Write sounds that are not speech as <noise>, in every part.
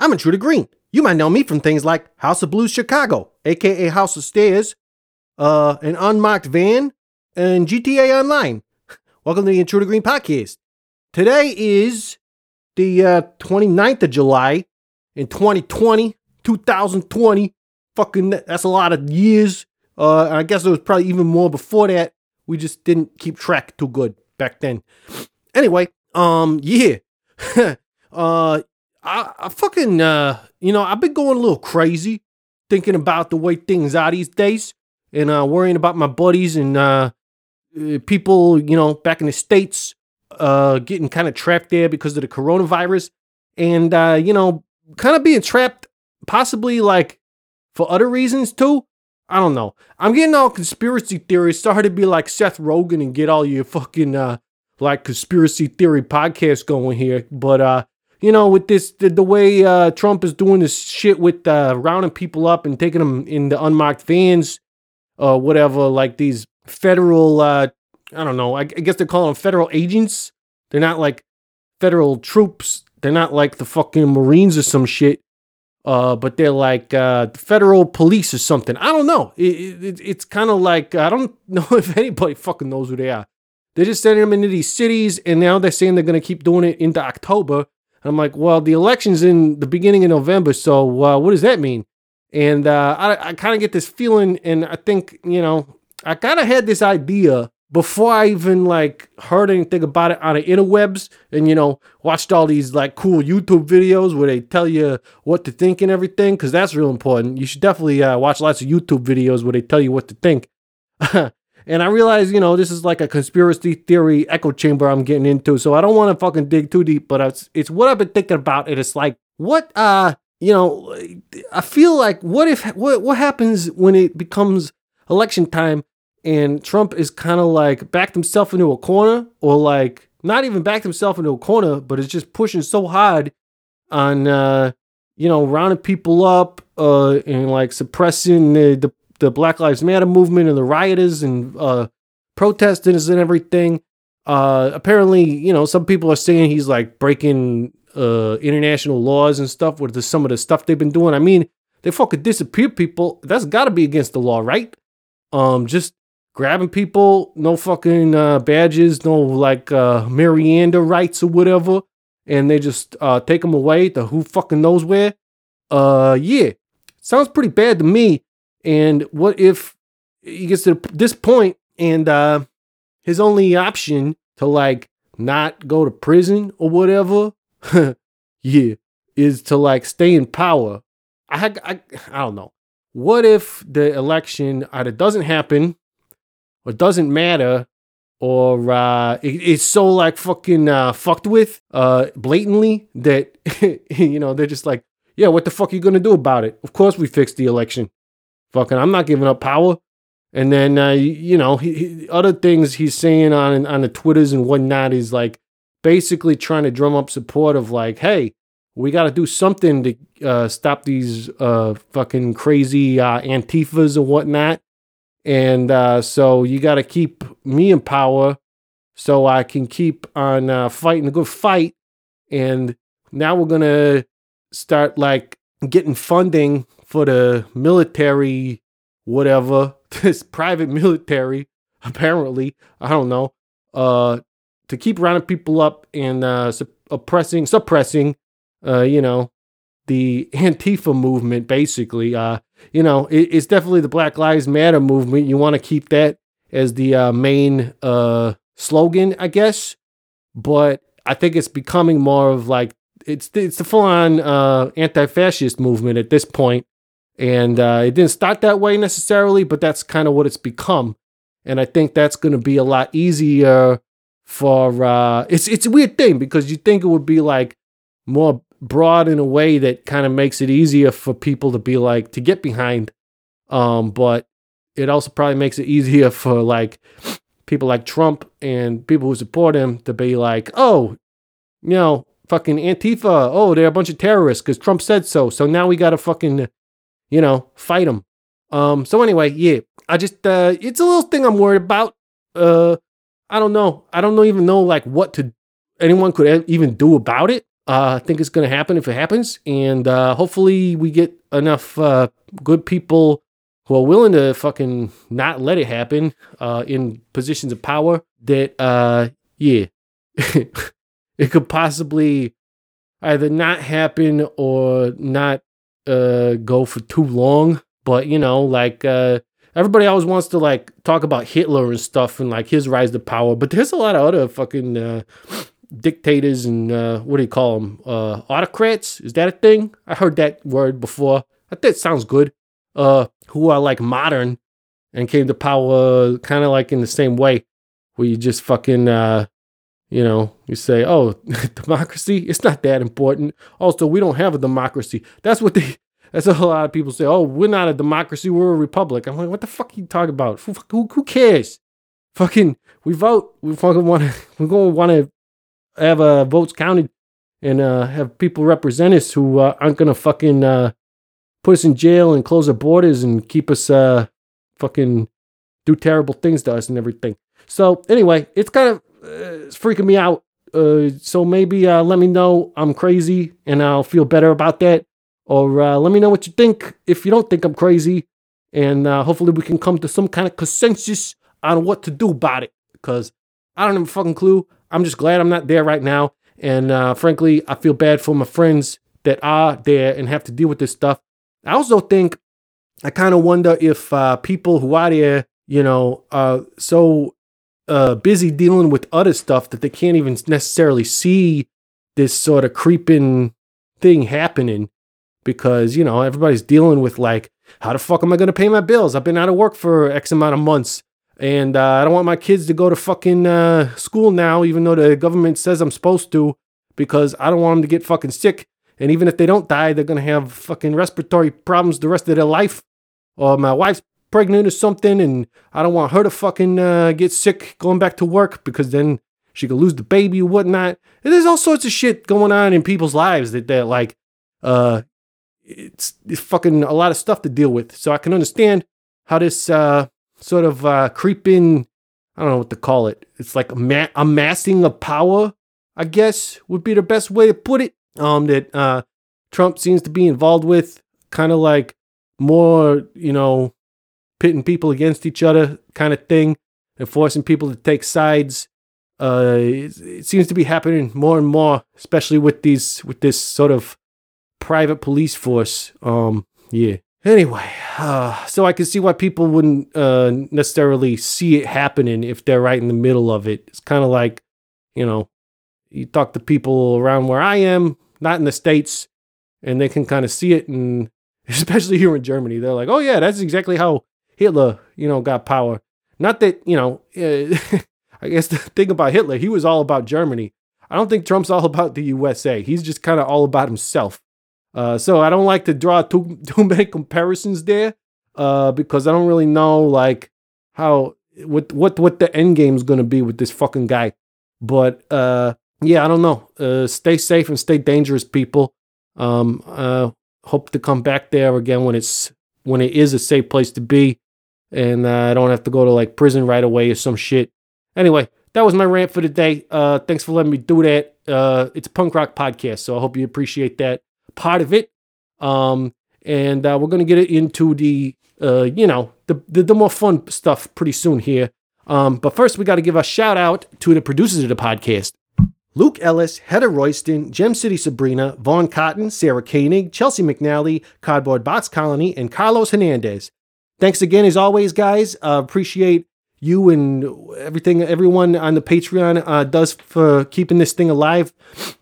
I'm Intruder Green. You might know me from things like House of Blues Chicago, aka House of Stairs, uh, an unmarked van, and GTA Online. <laughs> Welcome to the Intruder Green podcast. Today is the uh, 29th of July in 2020, 2020. Fucking, that's a lot of years. Uh, I guess there was probably even more before that. We just didn't keep track too good back then. Anyway, um, yeah. <laughs> uh, I, I fucking, uh, you know, I've been going a little crazy thinking about the way things are these days and uh, worrying about my buddies and uh, uh people, you know, back in the States uh, getting kind of trapped there because of the coronavirus and, uh, you know, kind of being trapped possibly like for other reasons too. I don't know. I'm getting all conspiracy theories. Sorry to be like Seth Rogen and get all your fucking uh like conspiracy theory podcast going here, but uh you know, with this the, the way uh, Trump is doing this shit with uh, rounding people up and taking them in the unmarked vans, or whatever, like these federal, uh, I don't know, I, I guess they're calling them federal agents. They're not like federal troops. They're not like the fucking Marines or some shit. Uh, but they're like uh, federal police or something. I don't know. It, it, it's kind of like I don't <laughs> know if anybody fucking knows who they are. They're just sending them into these cities, and now they're saying they're gonna keep doing it into October. I'm like, well, the election's in the beginning of November, so uh, what does that mean? And uh, I, I kind of get this feeling, and I think, you know, I kind of had this idea before I even like heard anything about it on the interwebs and, you know, watched all these like cool YouTube videos where they tell you what to think and everything, because that's real important. You should definitely uh, watch lots of YouTube videos where they tell you what to think. <laughs> And I realize, you know, this is like a conspiracy theory echo chamber I'm getting into. So I don't want to fucking dig too deep, but it's, it's what I've been thinking about. And it's like, what, uh, you know, I feel like what if, what, what happens when it becomes election time and Trump is kind of like backed himself into a corner or like not even backed himself into a corner, but is just pushing so hard on, uh, you know, rounding people up, uh, and like suppressing the, the the Black Lives Matter movement and the rioters and uh, protesters and everything. Uh, apparently, you know, some people are saying he's like breaking uh, international laws and stuff with the, some of the stuff they've been doing. I mean, they fucking disappear people. That's got to be against the law, right? Um, just grabbing people, no fucking uh, badges, no like uh, Miranda rights or whatever, and they just uh, take them away to who fucking knows where. Uh, yeah, sounds pretty bad to me. And what if he gets to this point and uh, his only option to like not go to prison or whatever, <laughs> yeah, is to like stay in power. I, I I don't know. What if the election either doesn't happen or doesn't matter or uh, it, it's so like fucking uh, fucked with uh, blatantly that <laughs> you know they're just like, yeah, what the fuck are you gonna do about it? Of course we fixed the election fucking, I'm not giving up power. And then, uh, you know, he, he, other things he's saying on on the Twitters and whatnot is like basically trying to drum up support of like, hey, we got to do something to uh, stop these uh, fucking crazy uh, antifas and whatnot. And uh, so you got to keep me in power so I can keep on uh, fighting a good fight. And now we're going to start like getting funding for the military, whatever, <laughs> this private military, apparently, I don't know, uh, to keep rounding people up and uh, oppressing, suppressing, uh, you know, the <laughs> Antifa movement, basically. Uh, you know, it, it's definitely the Black Lives Matter movement. You want to keep that as the uh, main uh, slogan, I guess. But I think it's becoming more of like it's it's the full on uh, anti-fascist movement at this point, and uh, it didn't start that way necessarily, but that's kind of what it's become. And I think that's going to be a lot easier for. Uh, it's it's a weird thing because you think it would be like more broad in a way that kind of makes it easier for people to be like to get behind. Um, but it also probably makes it easier for like people like Trump and people who support him to be like, oh, you know, fucking Antifa. Oh, they're a bunch of terrorists because Trump said so. So now we got to fucking you know, fight them. Um, so anyway, yeah, I just, uh, it's a little thing I'm worried about. Uh, I don't know. I don't know even know like what to, anyone could even do about it. Uh, I think it's going to happen if it happens. And uh, hopefully we get enough uh, good people who are willing to fucking not let it happen uh, in positions of power that, uh, yeah, <laughs> it could possibly either not happen or not uh, go for too long. But, you know, like, uh, everybody always wants to like talk about Hitler and stuff and like his rise to power, but there's a lot of other fucking uh, dictators and uh, what do you call them? Uh, autocrats? Is that a thing? I heard that word before. I think it sounds good. Uh, who are like modern and came to power kind of like in the same way, where you just fucking, uh, you know, you say, oh, <laughs> democracy, it's not that important. Also, we don't have a democracy. That's what they. <laughs> That's a lot of people say. Oh, we're not a democracy. We're a republic. I'm like, what the fuck are you talking about? Who, who, who cares? Fucking, we vote. We fucking want to. We're gonna want to have uh, votes counted and uh, have people represent us who uh, aren't gonna fucking uh, put us in jail and close our borders and keep us uh, fucking do terrible things to us and everything. So anyway, it's kind of it's freaking me out. Uh, so maybe uh, let me know I'm crazy and I'll feel better about that. Or uh, let me know what you think if you don't think I'm crazy. And uh, hopefully we can come to some kind of consensus on what to do about it. Because I don't have a fucking clue. I'm just glad I'm not there right now. And uh, frankly, I feel bad for my friends that are there and have to deal with this stuff. I also think I kind of wonder if uh, people who are there, you know, are so uh, busy dealing with other stuff that they can't even necessarily see this sort of creeping thing happening because, you know, everybody's dealing with like, how the fuck am I going to pay my bills? I've been out of work for X amount of months. And uh, I don't want my kids to go to fucking uh, school now, even though the government says I'm supposed to, because I don't want them to get fucking sick. And even if they don't die, they're gonna have fucking respiratory problems the rest of their life. Or my wife's pregnant or something, and I don't want her to fucking uh, get sick going back to work because then she could lose the baby or whatnot. And there's all sorts of shit going on in people's lives that they're like, uh, it's, it's fucking a lot of stuff to deal with. So I can understand how this uh, sort of uh, creeping, I don't know what to call it. It's like a ma- amassing of power, I guess would be the best way to put it. Um, that uh, Trump seems to be involved with, kind of like more, you know, pitting people against each other kind of thing, and forcing people to take sides. Uh, it, seems to be happening more and more, especially with these with this sort of private police force. Um, yeah. Anyway, uh, so I can see why people wouldn't uh, necessarily see it happening if they're right in the middle of it. It's kind of like, you know, you talk to people around where I am, not in the States, and they can kind of see it. And <laughs> especially here in Germany, they're like, oh, yeah, that's exactly how Hitler, you know, got power. Not that, you know, <laughs> I guess the thing about Hitler, he was all about Germany. I don't think Trump's all about the USA. He's just kind of all about himself. Uh, so I don't like to draw too <laughs> too many comparisons there, uh, because I don't really know like how what what what the end game is gonna be with this fucking guy. But uh, yeah, I don't know. Uh, stay safe and stay dangerous, people. Um, uh, hope to come back there again when it's when it is a safe place to be, and uh, I don't have to go to like prison right away or some shit. Anyway, that was my rant for today. Uh, thanks for letting me do that. Uh, it's a punk rock podcast, so I hope you appreciate that part of it. Um, and uh, we're to get it into the, uh, you know, the, the, the more fun stuff pretty soon here. Um, but first, we got to give a shout out to the producers of the podcast. Luke Ellis, Heather Royston, Gem City Sabrina, Vaughn Cotton, Sarah Koenig, Chelsea McNally, Cardboard Box Colony, and Carlos Hernandez. Thanks again, as always, guys. Uh, appreciate you and everything everyone on the Patreon uh, does for keeping this thing alive.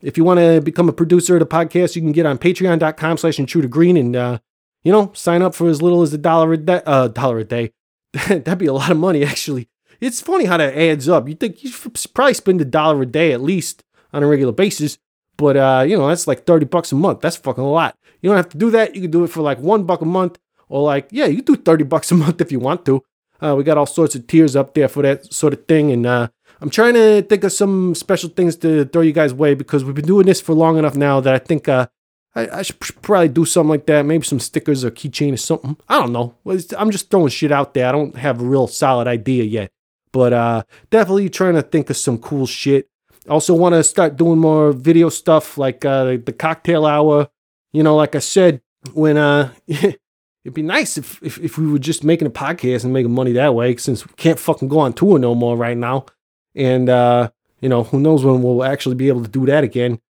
If you want to become a producer of the podcast, you can get on patreon.com slash intruder green and, uh, you know, sign up for as little as a dollar a day. Uh, dollar a day. <laughs> That'd be a lot of money, actually. It's funny how that adds up. You think you probably spend a dollar a day at least on a regular basis. But, uh, you know, that's like 30 bucks a month. That's fucking a lot. You don't have to do that. You can do it for like one buck a month or like, yeah, you do 30 bucks a month if you want to. Uh, we got all sorts of tiers up there for that sort of thing. And uh, I'm trying to think of some special things to throw you guys away because we've been doing this for long enough now that I think uh, I, I, should probably do something like that. Maybe some stickers or keychain or something. I don't know. I'm just throwing shit out there. I don't have a real solid idea yet. But uh, definitely trying to think of some cool shit. Also want to start doing more video stuff like uh, the cocktail hour. You know, like I said, when uh, <laughs> it'd be nice if, if if we were just making a podcast and making money that way, since we can't fucking go on tour no more right now. And uh, you know, who knows when we'll actually be able to do that again.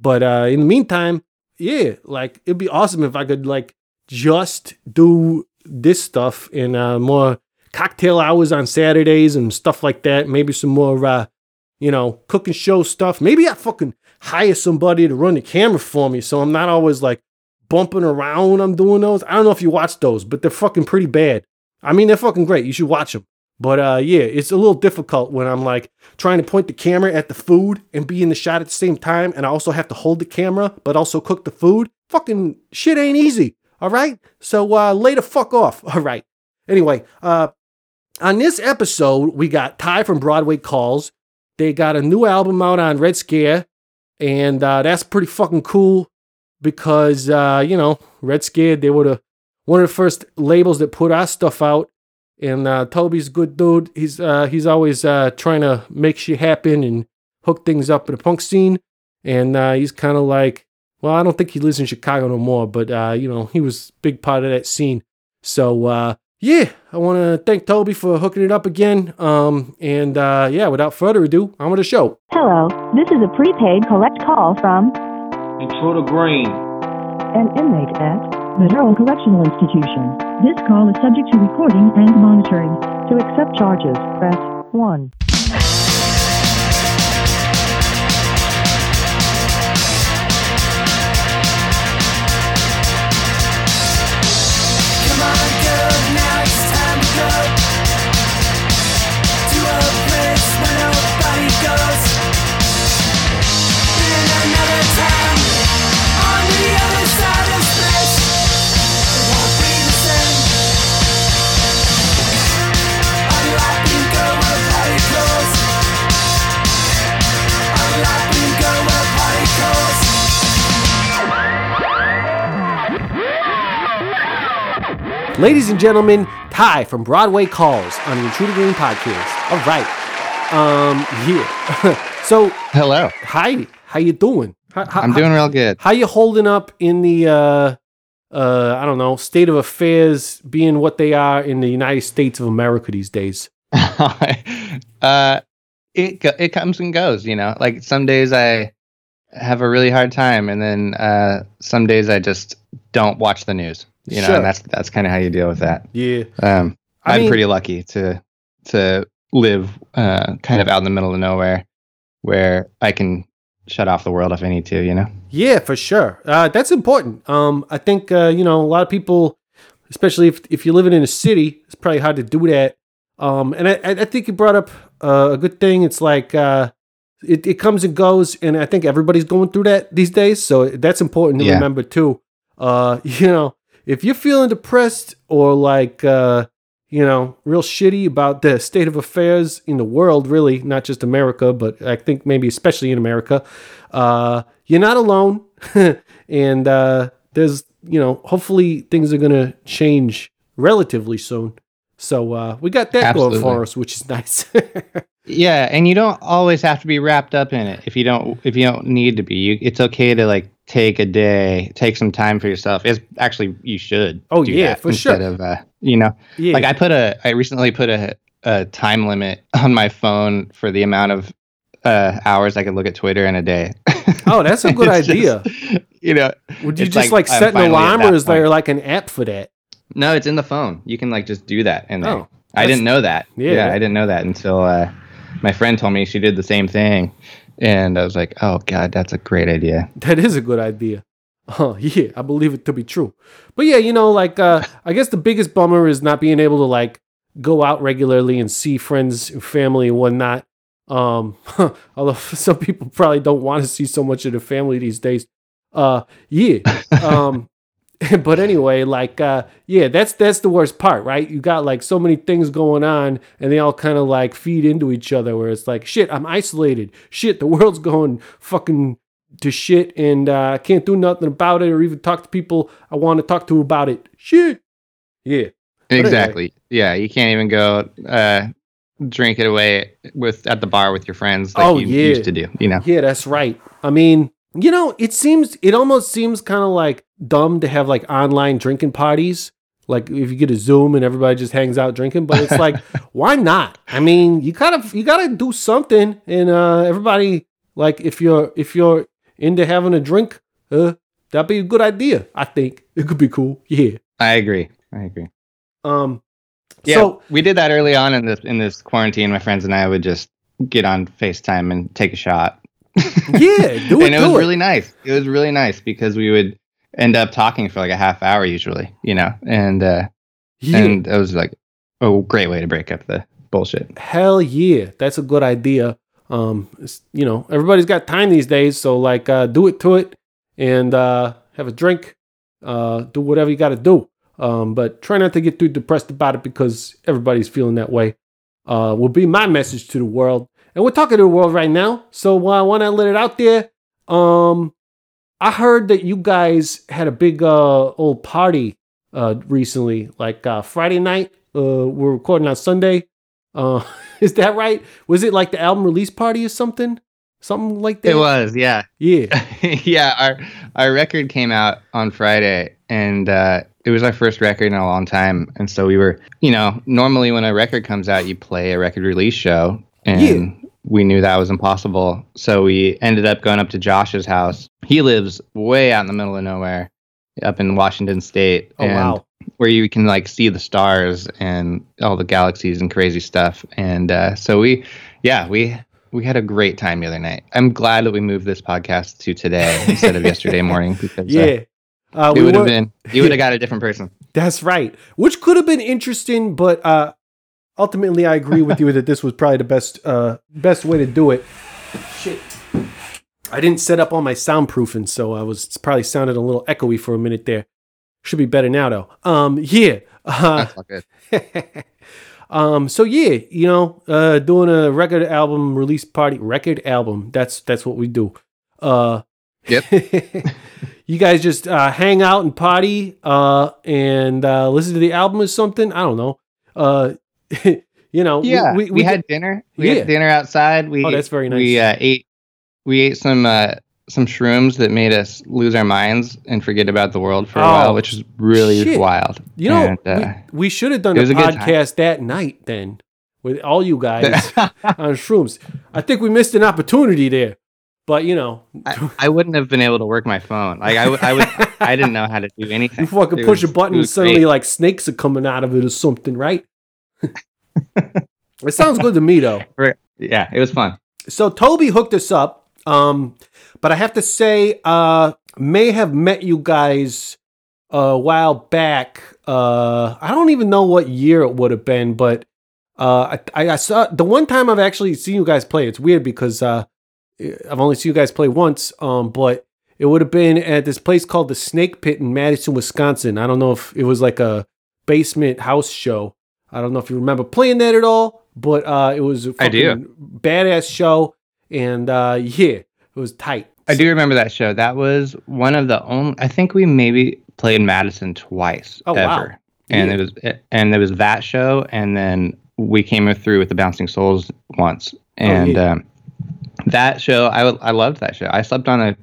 But uh, in the meantime, yeah, like it'd be awesome if I could like just do this stuff in uh, more cocktail hours on Saturdays and stuff like that. Maybe some more, uh, you know, cooking show stuff. Maybe I fucking hire somebody to run the camera for me so I'm not always like bumping around when I'm doing those. I don't know if you watch those, but they're fucking pretty bad. I mean, they're fucking great. You should watch them. But uh, yeah, it's a little difficult when I'm like trying to point the camera at the food and be in the shot at the same time, and I also have to hold the camera but also cook the food. Fucking shit ain't easy. All right. So uh, lay the fuck off. <laughs> All right. Anyway, uh, on this episode, we got Ty from Broadway Calls. They got a new album out on Red Scare, and uh, that's pretty fucking cool because uh, you know Red Scare they were the one of the first labels that put our stuff out. And uh, Toby's a good dude. He's uh, he's always uh, trying to make shit happen and hook things up in the punk scene. And uh, he's kind of like, well, I don't think he lives in Chicago no more, but uh, you know, he was big part of that scene. So uh, yeah, I want to thank Toby for hooking it up again. Um, and uh, yeah, without further ado, I'm on with the show. Hello, this is a prepaid collect call from Intruder Green. an inmate at the Durham Correctional Institution. This call is subject to recording and monitoring. To accept charges, press 1. Ladies and gentlemen, Ty from Broadway Calls on the Intruder Green podcast. All right. Um, yeah. <laughs> so, Hello. hi, how you doing? How, how, I'm doing real good. How you holding up in the uh uh I don't know, state of affairs being what they are in the United States of America these days? <laughs> uh, it it comes and goes, you know. Like some days I have a really hard time, and then uh, some days I just don't watch the news. You know, Sure. and that's that's kind of how you deal with that. Yeah. Um, I I'm mean- pretty lucky to to live uh, kind of out in the middle of nowhere, where I can shut off the world if I need to. You know. Yeah, for sure. Uh, that's important. Um, I think uh, you know a lot of people, especially if if you're living in a city, it's probably hard to do that. Um, and I, I I think you brought up uh, a good thing. It's like uh, it it comes and goes, and I think everybody's going through that these days. So that's important to Yeah. remember too. Uh, <laughs> you know, if you're feeling depressed or like uh, you know, real shitty about the state of affairs in the world, really, not just America, but I think maybe especially in America, uh, you're not alone. <laughs> and uh, there's, you know, hopefully things are going to change relatively soon. So uh, we got that going for us, which is <laughs> nice. Yeah, and you don't always have to be wrapped up in it if you don't if you don't need to be. You, it's okay to like take a day, take some time for yourself. It's actually you should. Oh, yeah, for sure. instead of uh, you know, yeah. like I put a I recently put a a time limit <laughs> on my phone for the amount of uh, hours I could look at Twitter in a day. oh, that's a <laughs> good idea. just, you know, Would you just like, I'm set an alarm or is there like an app for that? No, it's in the phone. You can like just do that there. Oh, I didn't know that. Yeah. Yeah, I didn't know that until uh, my friend told me she did the same thing, and I was like, "Oh God, that's a great idea." That is a good idea. <laughs> Oh, yeah, I believe it to be true. But yeah, you know, like uh I guess the biggest bummer is not being able to like go out regularly and see friends and family and whatnot. Um <laughs> although <laughs> some people probably don't want to see so much of their family these days. Uh yeah. Um <laughs> but anyway, like uh yeah, that's that's the worst part, right? You got like so many things going on and they all kind of like feed into each other where it's like, shit, I'm isolated. Shit, the world's going fucking to shit and uh, I can't do nothing about it or even talk to people I want to talk to about it. Shit. Yeah. anyway. Exactly. Yeah, you can't even go uh, drink it away with at the bar with your friends like Oh, you yeah. used to do. You know. Yeah, that's right. I mean, you know, it seems it almost seems kind of like dumb to have like online drinking parties. Like if you get a Zoom and everybody just hangs out drinking, but it's like, <laughs> why not? I mean, you gotta you gotta do something, and uh, everybody like if you're if you're into having a drink, uh, that'd be a good idea. I think it could be cool. Yeah. I agree. I agree. Um. Yeah, So we did that early on in this in this quarantine. My friends and I would just get on FaceTime and take a shot. yeah, do it. <laughs> and it was it. really nice. It was really nice because we would end up talking for like a half hour usually, you know, and uh, yeah. and it was like a great way to break up the bullshit. Hell yeah, that's a good idea. Um, you know, everybody's got time these days, so like, uh, do it to it, and uh, have a drink, uh, do whatever you got to do. Um, but try not to get too depressed about it because everybody's feeling that way. Uh, will be my message to the world, and we're talking to the world right now. So uh, why not let it out there? Um, I heard that you guys had a big uh old party uh recently, like uh Friday night. Uh, we're recording on Sunday. Uh, <laughs> is that right? Was it like the album release party or something? Something like that? It was, yeah, Yeah. <laughs> yeah. Our our record came out on Friday, and uh, it was our first record in a long time. And so we were, you know, normally when a record comes out, you play a record release show, and Yeah. We knew that was impossible. So we ended up going up to Josh's house. He lives way out in the middle of nowhere, up in Washington State. Oh and wow. where you can like see the stars and all the galaxies and crazy stuff. And uh, so we, yeah, we we had a great time the other night. I'm glad that we moved this podcast to today instead of yesterday morning because uh, <laughs> Yeah. Uh, it we would have been you would have got a different person. <laughs> That's right. Which could have been interesting, but uh, ultimately, I agree with you that this was probably the best uh, best way to do it. Shit. I didn't set up all my soundproofing, so I was it's probably sounded a little echoey for a minute there. Should be better now, though. Um, yeah. Uh, That's all good. <laughs> um, so yeah, you know, uh, doing a record album release party, record album. That's that's what we do. Uh, Yep. <laughs> you guys just uh, hang out and party, uh, and uh, listen to the album or something. I don't know. Uh, <laughs> you know, Yeah, we, had dinner. We Yeah. had dinner outside. We Oh, that's very We nice. uh, ate we ate some uh, some shrooms that made us lose our minds and forget about the world for a Oh, while, which was really shit. wild. You know, And, uh, we, we should have done a a podcast that night then with all you guys <laughs> on shrooms. I think we missed an opportunity there, but you know, I, <laughs> I wouldn't have been able to work my phone. Like I, would- I would, I didn't know how to do anything. you fucking push was- a button and suddenly like snakes are coming out of it or something, right? <laughs> it sounds good to me though. <laughs> yeah, it was fun. So Toby hooked us up, um, but I have to say, uh, may have met you guys a while back. Uh, I don't even know what year it would have been, but uh, I, I saw the one time I've actually seen you guys play. It's weird because uh, I've only seen you guys play once, um, but it would have been at this place called the Snake Pit in Madison, Wisconsin. I don't know if it was like a basement house show. I don't know if you remember playing that at all, but uh, it was a badass show, and uh, yeah, it was tight. I do remember that show. That was one of the only. I think we maybe played Madison twice Oh, wow. and Yeah. it was and there was that show, and then we came through with the Bouncing Souls once, and Oh, yeah. um, that show I I loved that show. I slept on a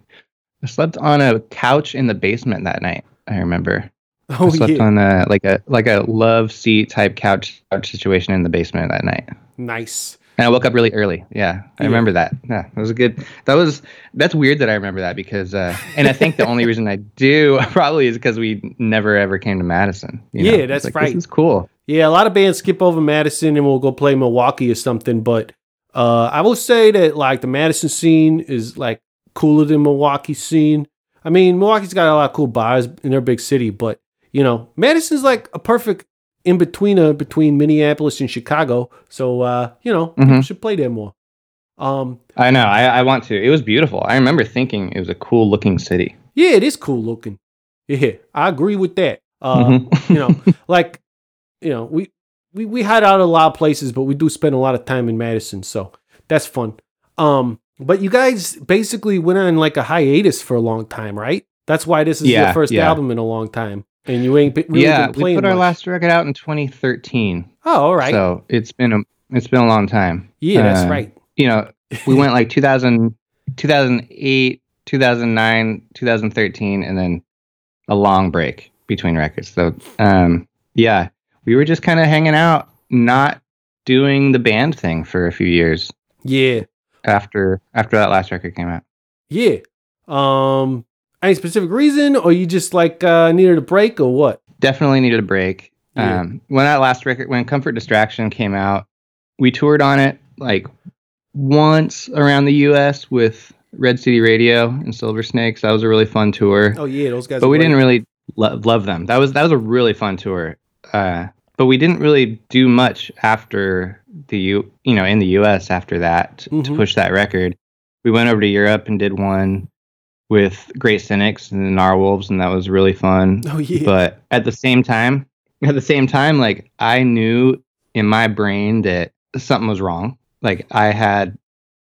I slept on a couch in the basement that night. I remember. <laughs> Oh I slept yeah, on a like a like a love seat type couch couch situation in the basement that night. nice. And I woke up really early. Yeah, I Yeah. remember that. Yeah, that was a good. That was that's weird that I remember that because, uh, and I think the only reason I do <laughs> probably is because we never ever came to Madison. you know? Yeah, It's that's like, right. This is cool. Yeah, a lot of bands skip over Madison and we'll go play Milwaukee or something. But uh, I will say that like the Madison scene is like cooler than Milwaukee scene. I mean, Milwaukee's got a lot of cool bars in their big city, but you know, Madison's like a perfect in between between Minneapolis and Chicago. So uh, you know, people Mhm. should play there more. Um, I know. I, I want to. It was beautiful. I remember thinking it was a cool looking city. yeah, it is cool looking. Yeah, I agree with that. Uh, Mhm. you know, <laughs> like, you know, we, we, we hide out a lot of places, but we do spend a lot of time in Madison. So that's fun. Um, but you guys basically went on like a hiatus for a long time, right? That's why this is your first yeah. album in a long time. And you ain't really yeah, we put our last record out in 2013. Oh, all right. So it's been a It's been a long time. Yeah, that's Uh, right. You know, we went like 2000, 2008, 2009, 2013, and then a long break between records. So, um, yeah, we were just kind of hanging out, not doing the band thing for a few years Yeah, after after that last record came out. yeah. Um, any specific reason, or you just like uh needed a break, or what? Definitely needed a break. Yeah. Um, when that last record, when Comfort Distraction came out, we toured on it like once around the U.S. with Red City Radio and Silver Snakes. That was a really fun tour. Oh yeah, those guys. but we great. didn't really lo- love them. That was that was a really fun tour. Uh, but we didn't really do much after the U, you know, in the U.S. after that to Mhm. push that record. We went over to Europe and did one with Great Cynics and the Narwolves, and that was really fun. Oh yeah. But at the same time, at the same time, like I knew in my brain that something was wrong. Like I had,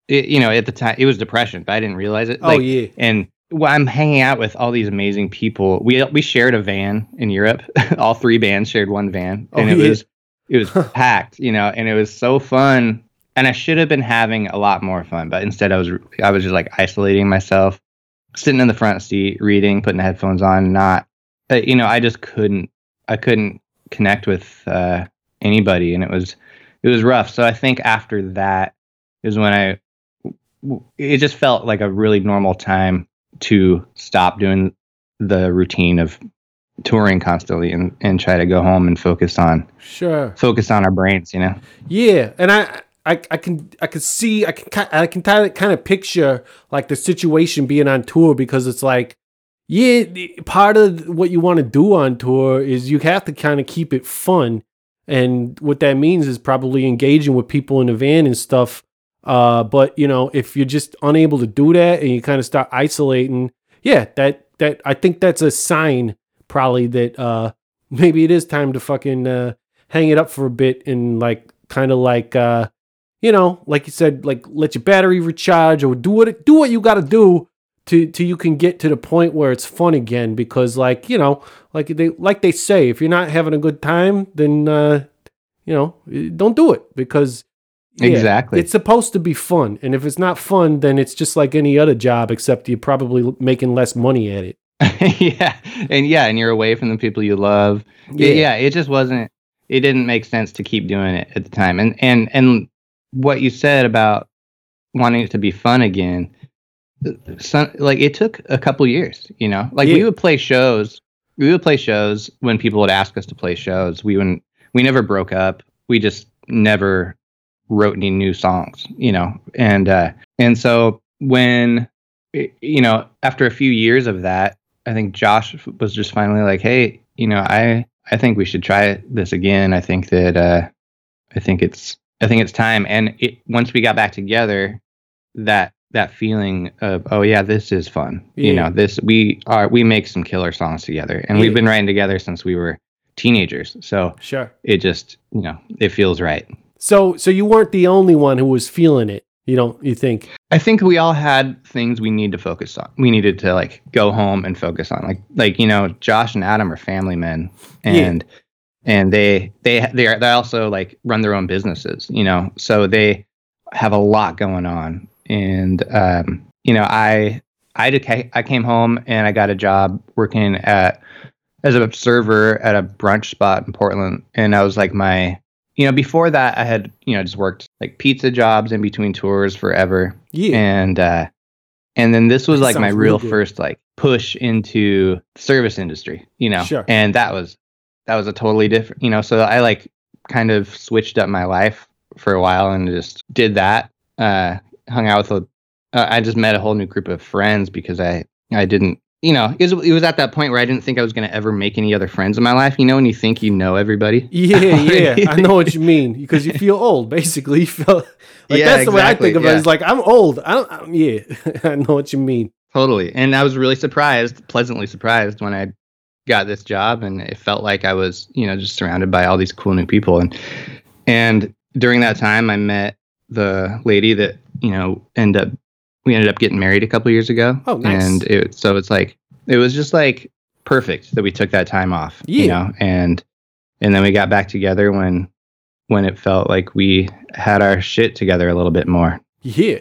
it, you know, at the time it was depression, but I didn't realize it. oh Like, yeah. and well, I'm hanging out with all these amazing people. We we shared a van in Europe. <laughs> all three bands shared one van, Oh, and it yeah. was it was <laughs> packed, you know, and it was so fun. And I should have been having a lot more fun, but instead I was I was just like isolating myself, sitting in the front seat, reading, putting the headphones on, not, uh, you know, I just couldn't I couldn't connect with uh, anybody, and it was it was rough. So I think after that is when I it just felt like a really normal time to stop doing the routine of touring constantly and, and try to go home and focus on Sure. focus on our brains you know Yeah, and I, I, I can, I can see, I can, I can kind of picture like the situation being on tour because it's like, yeah, part of what you want to do on tour is you have to kind of keep it fun, and what that means is probably engaging with people in the van and stuff. Uh, but you know, if you're just unable to do that and you kind of start isolating, yeah, that that I think that's a sign probably that uh maybe it is time to fucking uh hang it up for a bit and like kind of like uh you know like you said like let your battery recharge or do what do what you got to do to to you can get to the point where it's fun again because like you know like they like they say if you're not having a good time then uh you know don't do it because yeah, Exactly. it's supposed to be fun. And if it's not fun then it's just like any other job except you're probably making less money at it. <laughs> Yeah. And yeah and you're away from the people you love. Yeah. yeah it just wasn't it didn't make sense to keep doing it at the time. And and and what you said about wanting it to be fun again some, like it took a couple years you know? Like we would play shows we would play shows when people would ask us to play shows. We wouldn't we never broke up. We just never wrote any new songs you know? And uh and so when you know after a few years of that i think josh was just finally like hey you know i i think we should try this again. I think that uh i think it's i think it's time. And it once we got back together that that feeling of oh yeah this is fun. You know this we are we make some killer songs together. And Yeah. we've been writing together since we were teenagers. So sure. it just you know it feels right. So so you weren't the only one who was feeling it you don't you think? I think we all had things we need to focus on. We needed to like go home and focus on. Like like you know, Josh and Adam are family men, and and they they they are they also like run their own businesses. You know, so they have a lot going on. And um, you know, I I did I came home and I got a job working at as a server at a brunch spot in Portland, and I was like my you know before that I had you know just worked like pizza jobs in between tours forever yeah and uh and then this was That like my real good. first like push into the service industry you know Sure. and that was that was a totally different you know so i like kind of switched up my life for a while and just did that uh hung out with a uh, i just met a whole new group of friends because i i didn't you know it was, it was at that point where i didn't think i was going to ever make any other friends in my life you know when you think you know everybody Yeah, <laughs> yeah, I know what you mean because you feel old. Basically, <laughs> you feel like Yeah, that's the way I think of it. It's like I'm old. I don't. I'm, yeah, <laughs> I know what you mean. Totally. And I was really surprised, pleasantly surprised when I got this job and it felt like I was, you know, just surrounded by all these cool new people and and during that time I met the lady that, you know, end up we ended up getting married a couple years ago. Oh, nice. And it so it's like it was just like perfect that we took that time off, Yeah. you know, and and then we got back together when when it felt like we had our shit together a little bit more. Yeah.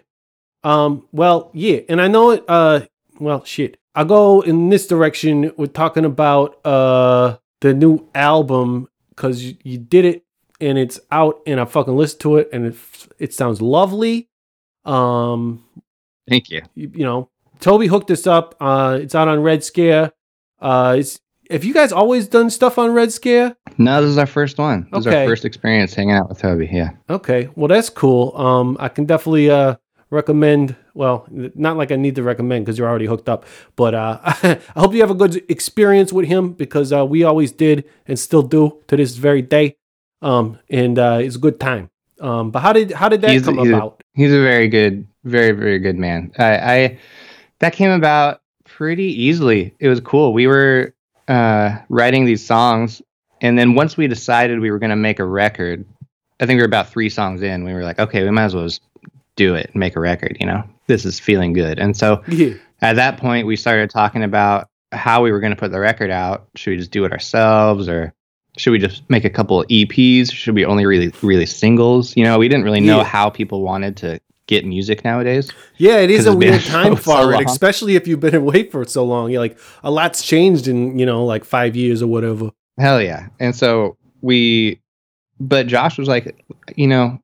Um, well, yeah, and I know it uh well shit. I'll go in this direction. We're talking about uh the new album because you, you did it and it's out and I fucking listened to it and it it sounds lovely. Um Thank you. you, you know, Toby hooked us up. Uh it's out on Red Scare. Uh it's have you guys always done stuff on Red Scare? No, this is our first one. This is our first experience hanging out with Toby. Yeah. Okay, well that's cool. Um, I can definitely uh recommend. Well, not like I need to recommend because you're already hooked up, but uh, <laughs> I hope you have a good experience with him because uh, we always did and still do to this very day. Um, and uh, it's a good time. Um, but how did how did that He's- come he's a- about? He's a very good, very, very good man. I, I that came about pretty easily. It was cool. We were uh, writing these songs, and then once we decided we were going to make a record, I think we were about three songs in. We were like, okay, we might as well just do it and make a record. You know, this is feeling good. And so Yeah, at that point, we started talking about how we were going to put the record out. Should we just do it ourselves, or should we just make a couple of EPs? Should we only really release singles? You know, we didn't really know Yeah. how people wanted to get music nowadays. yeah, it is a weird <laughs> time so for it, especially if you've been <laughs> away for so long. You're like a lot's changed in you know like five years or whatever. Hell yeah! And so we, but Josh was like, you know,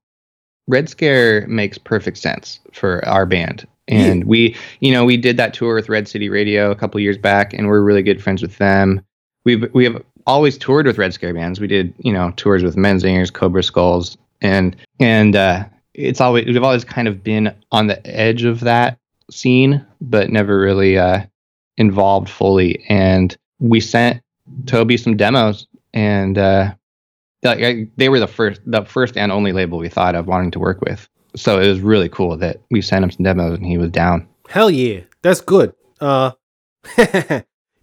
Red Scare makes perfect sense for our band. And we, you know, we did that tour with Red City Radio a couple years back, and we're really good friends with them. We've we have always toured with Red Scare bands. We did, you know, tours with Menzingers, Cobra Skulls, and and uh, it's always we've always kind of been on the edge of that scene, but never really uh, involved fully. And we sent Toby some demos, and uh, like, I- they were the first, the first and only label we thought of wanting to work with. So it was really cool that we sent him some demos, and he was down. Hell yeah, that's good. Uh, <laughs>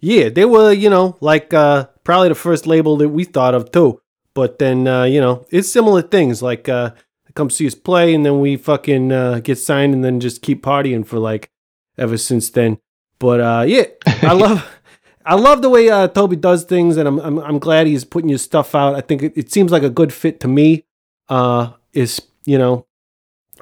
yeah, they were, you know, like uh, probably the first label that we thought of too. But then, uh, you know, it's similar things like uh, come see us play, and then we fucking uh, get signed, and then just keep partying for like ever since then. But uh, yeah, I <laughs> love. I love the way uh, Toby does things, and I'm, I'm I'm glad he's putting his stuff out. I think it, it seems like a good fit to me. Uh, is you know,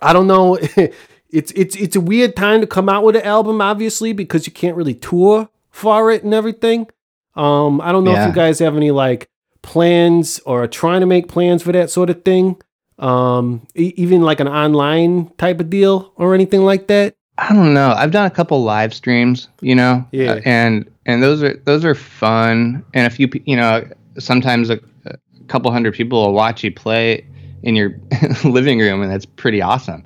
I don't know. <laughs> it's it's it's a weird time to come out with an album, obviously, because you can't really tour for it and everything. Um, I don't know if you guys have any like plans or are trying to make plans for that sort of thing. Um, e- even like an online type of deal or anything like that. I don't know. I've done a couple live streams, you know, Yeah. uh, and and those are those are fun. And a few, you know, sometimes a, a couple hundred people will watch you play in your <laughs> living room, and that's pretty awesome.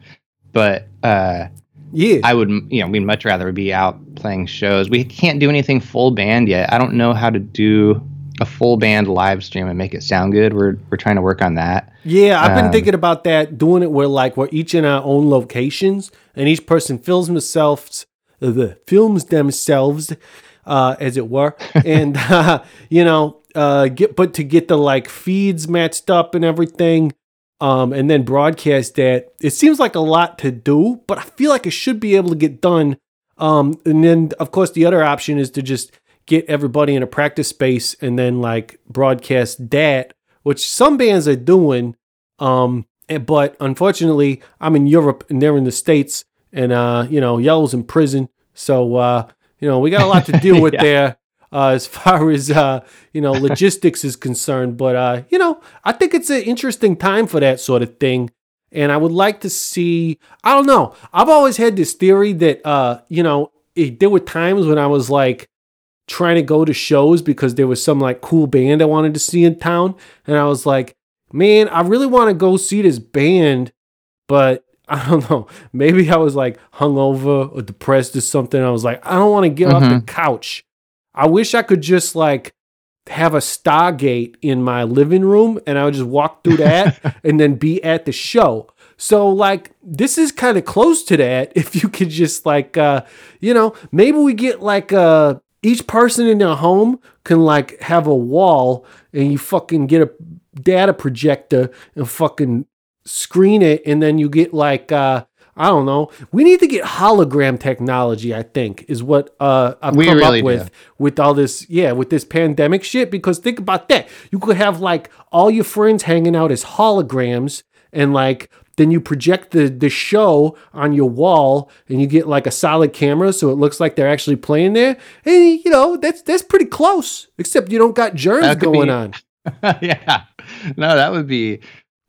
But uh, Yeah, I would, you know, we'd much rather be out playing shows. We can't do anything full band yet. I don't know how to do a full band live stream and make it sound good. We're we're trying to work on that. Yeah, I've been Um, thinking about that, doing it where like we're each in our own locations, and each person films themselves, uh, the films themselves, uh, as it were, <laughs> and uh, you know, uh, get but to get the like feeds matched up and everything, um, and then broadcast that. It seems like a lot to do, but I feel like it should be able to get done. Um, and then of course the other option is to just get everybody in a practice space and then like broadcast that which some bands are doing. Um, but unfortunately, I'm in Europe and they're in the States, and uh, you know, Yellow's in prison, so uh, you know, we got a lot to deal <laughs> with Yeah. there. Uh, as far as uh, you know, logistics is concerned, but uh, you know, I think it's an interesting time for that sort of thing, and I would like to see. I don't know. I've always had this theory that uh, you know, it, there were times when I was like trying to go to shows because there was some like cool band I wanted to see in town. And I was like, man, I really want to go see this band, but <laughs> I don't know. Maybe I was like hungover or depressed or something. I was like, I don't want to get off the couch. I wish I could just like have a Stargate in my living room and I would just walk through that <laughs> and then be at the show. So like this is kind of close to that <laughs> if you could just like uh you know, maybe we get like uh each person in their home can like have a wall and you fucking get a data projector and fucking screen it and then you get like uh I don't know. We need to get hologram technology. I think is what uh, I've We come really up with do. with all this. Yeah, with this pandemic shit. Because think about that. You could have like all your friends hanging out as holograms, and like then you project the the show on your wall, and you get like a solid camera, so it looks like they're actually playing there. And you know that's that's pretty close. Except you don't got germs going be- on. <laughs> yeah. No, that would be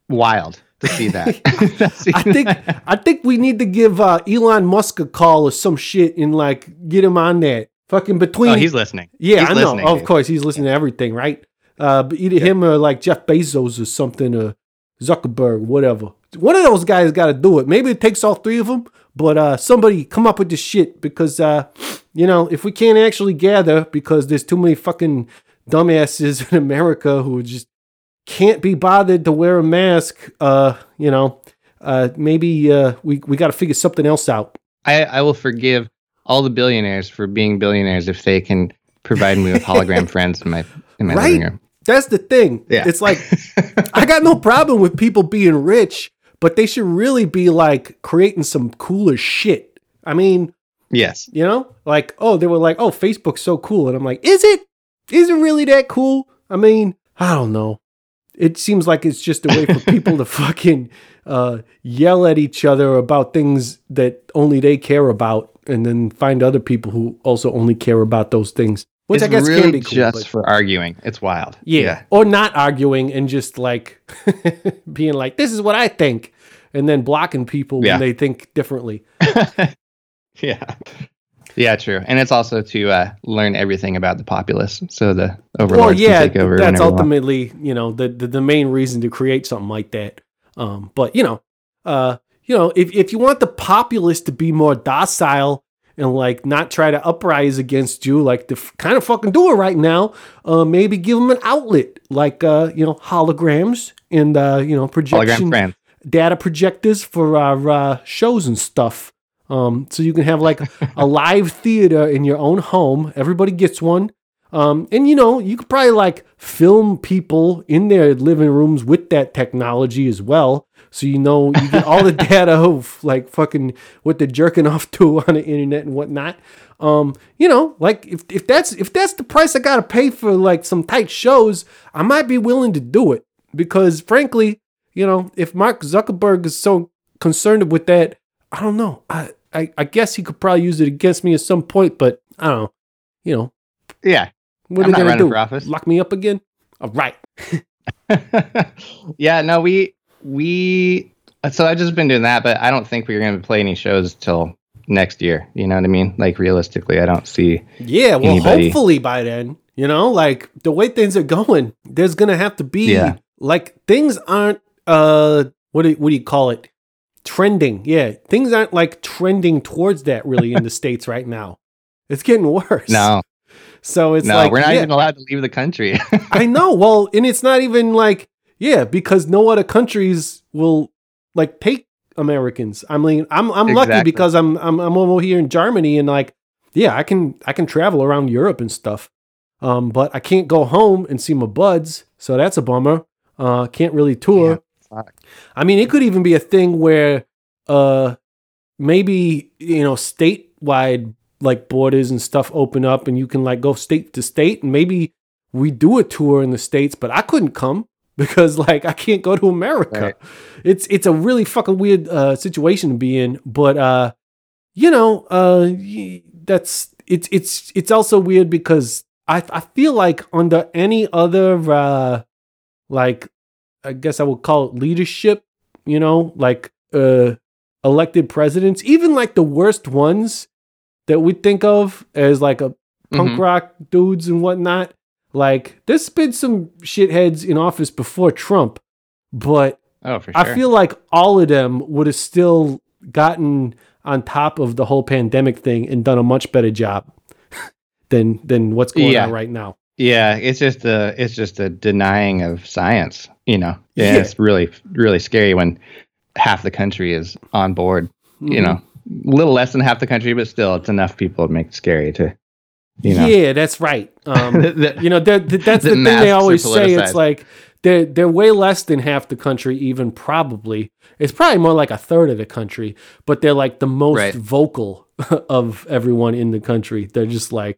wild to see that. <laughs> <laughs> I think I think we need to give uh, Elon Musk a call or some shit and like get him on that. Fucking between oh, he's listening. yeah, He's I know. listening, of course, he's listening to everything, right? Uh, but either him or like Jeff Bezos or something, or Zuckerberg, whatever. One of those guys got to do it. Maybe it takes all three of them, but uh, somebody come up with this shit because uh, you know if we can't actually gather because there's too many fucking dumbasses <laughs> in America who just can't be bothered to wear a mask, uh, you know, uh, maybe uh, we we got to figure something else out. I, I will forgive all the billionaires for being billionaires if they can provide me with hologram <laughs> friends in my in my living Right? room. That's the thing. Yeah. It's like <laughs> I got no problem with people being rich, but they should really be like creating some cooler shit. I mean, Yes. you know, like oh, they were like, oh, Facebook's so cool, and I'm like, is it? Is it really that cool? I mean, I don't know. It seems like it's just a way for <laughs> people to fucking uh, yell at each other about things that only they care about, and then find other people who also only care about those things. Which it's I guess really can be cool. just but- for arguing. It's wild. yeah. Or not arguing and just like <laughs> being like, this is what I think. And then blocking people Yeah. when they think differently. <laughs> Yeah. Yeah, true. And it's also to uh, learn everything about the populace, so the overlords Well, yeah, can take over. that's ultimately, you know, the, the, the main reason to create something like that. Um, but, you know, uh, you know, if, if you want the populace to be more docile and like not try to uprise against you, like the kind of fucking do it right now, uh, maybe give them an outlet like, uh, you know, holograms and, uh, you know, projection. data projectors for our uh, shows and stuff. Um, so you can have like a <laughs> live theater in your own home. Everybody gets one. Um, and you know, you could probably like film people in their living rooms with that technology as well. So you know you get all the <laughs> data of like fucking what they're jerking off to <laughs> on the internet and whatnot. Um, you know, like if, if that's if that's the price I gotta pay for like some tight shows, I might be willing to do it. Because frankly, you know, if Mark Zuckerberg is so concerned with that, I don't know. I, I, I guess he could probably use it against me at some point, but I don't know. You know, Yeah. what I'm are they gonna do? Lock me up again? All right. <laughs> yeah, no, we we so I've just been doing that, but I don't think we're going to play any shows till next year. You know what I mean? Like realistically, I don't see. Yeah, well, Anybody- hopefully by then, you know, like the way things are going, there's gonna have to be Yeah. like things aren't uh what do what do you call it? Trending. Yeah, things aren't like trending towards that really in the <laughs> states right now. It's getting worse. No, so it's no, like we're not yeah, even allowed to leave the country. I know. Well, and it's not even like yeah, because no other countries will like take Americans. I mean, I'm I'm lucky because I'm I'm I'm over here in Germany and like yeah, I can I can travel around Europe and stuff. Um, but I can't go home and see my buds, so that's a bummer. Uh, can't really tour. fuck. I mean, it could even be a thing where uh maybe you know statewide like borders and stuff open up and you can like go state to state and maybe we do a tour in the states but i couldn't come <laughs> because like i can't go to america Right. it's it's a really fucking weird uh situation to be in but uh you know uh that's it's it's it's also weird because i i feel like under any other uh like i guess i would call it leadership you know like uh elected presidents even like the worst ones that we think of as like a punk Mhm. rock dudes and whatnot like there's been some shitheads in office before trump but Oh, sure. I feel like all of them would have still gotten on top of the whole pandemic thing and done a much better job <laughs> than than what's going Yeah. on right now. yeah, it's just a it's just a denying of science. You know, yeah, Yeah. it's really really scary when half the country is on board. You Mhm. know, a little less than half the country, but still, it's enough people to make it scary to You know, Yeah, that's right. Um, <laughs> you know, that's the thing they always say. It's like they're they're way less than half the country, even probably. It's probably more like a third of the country, but they're like the most Right. vocal <laughs> of everyone in the country. They're just like,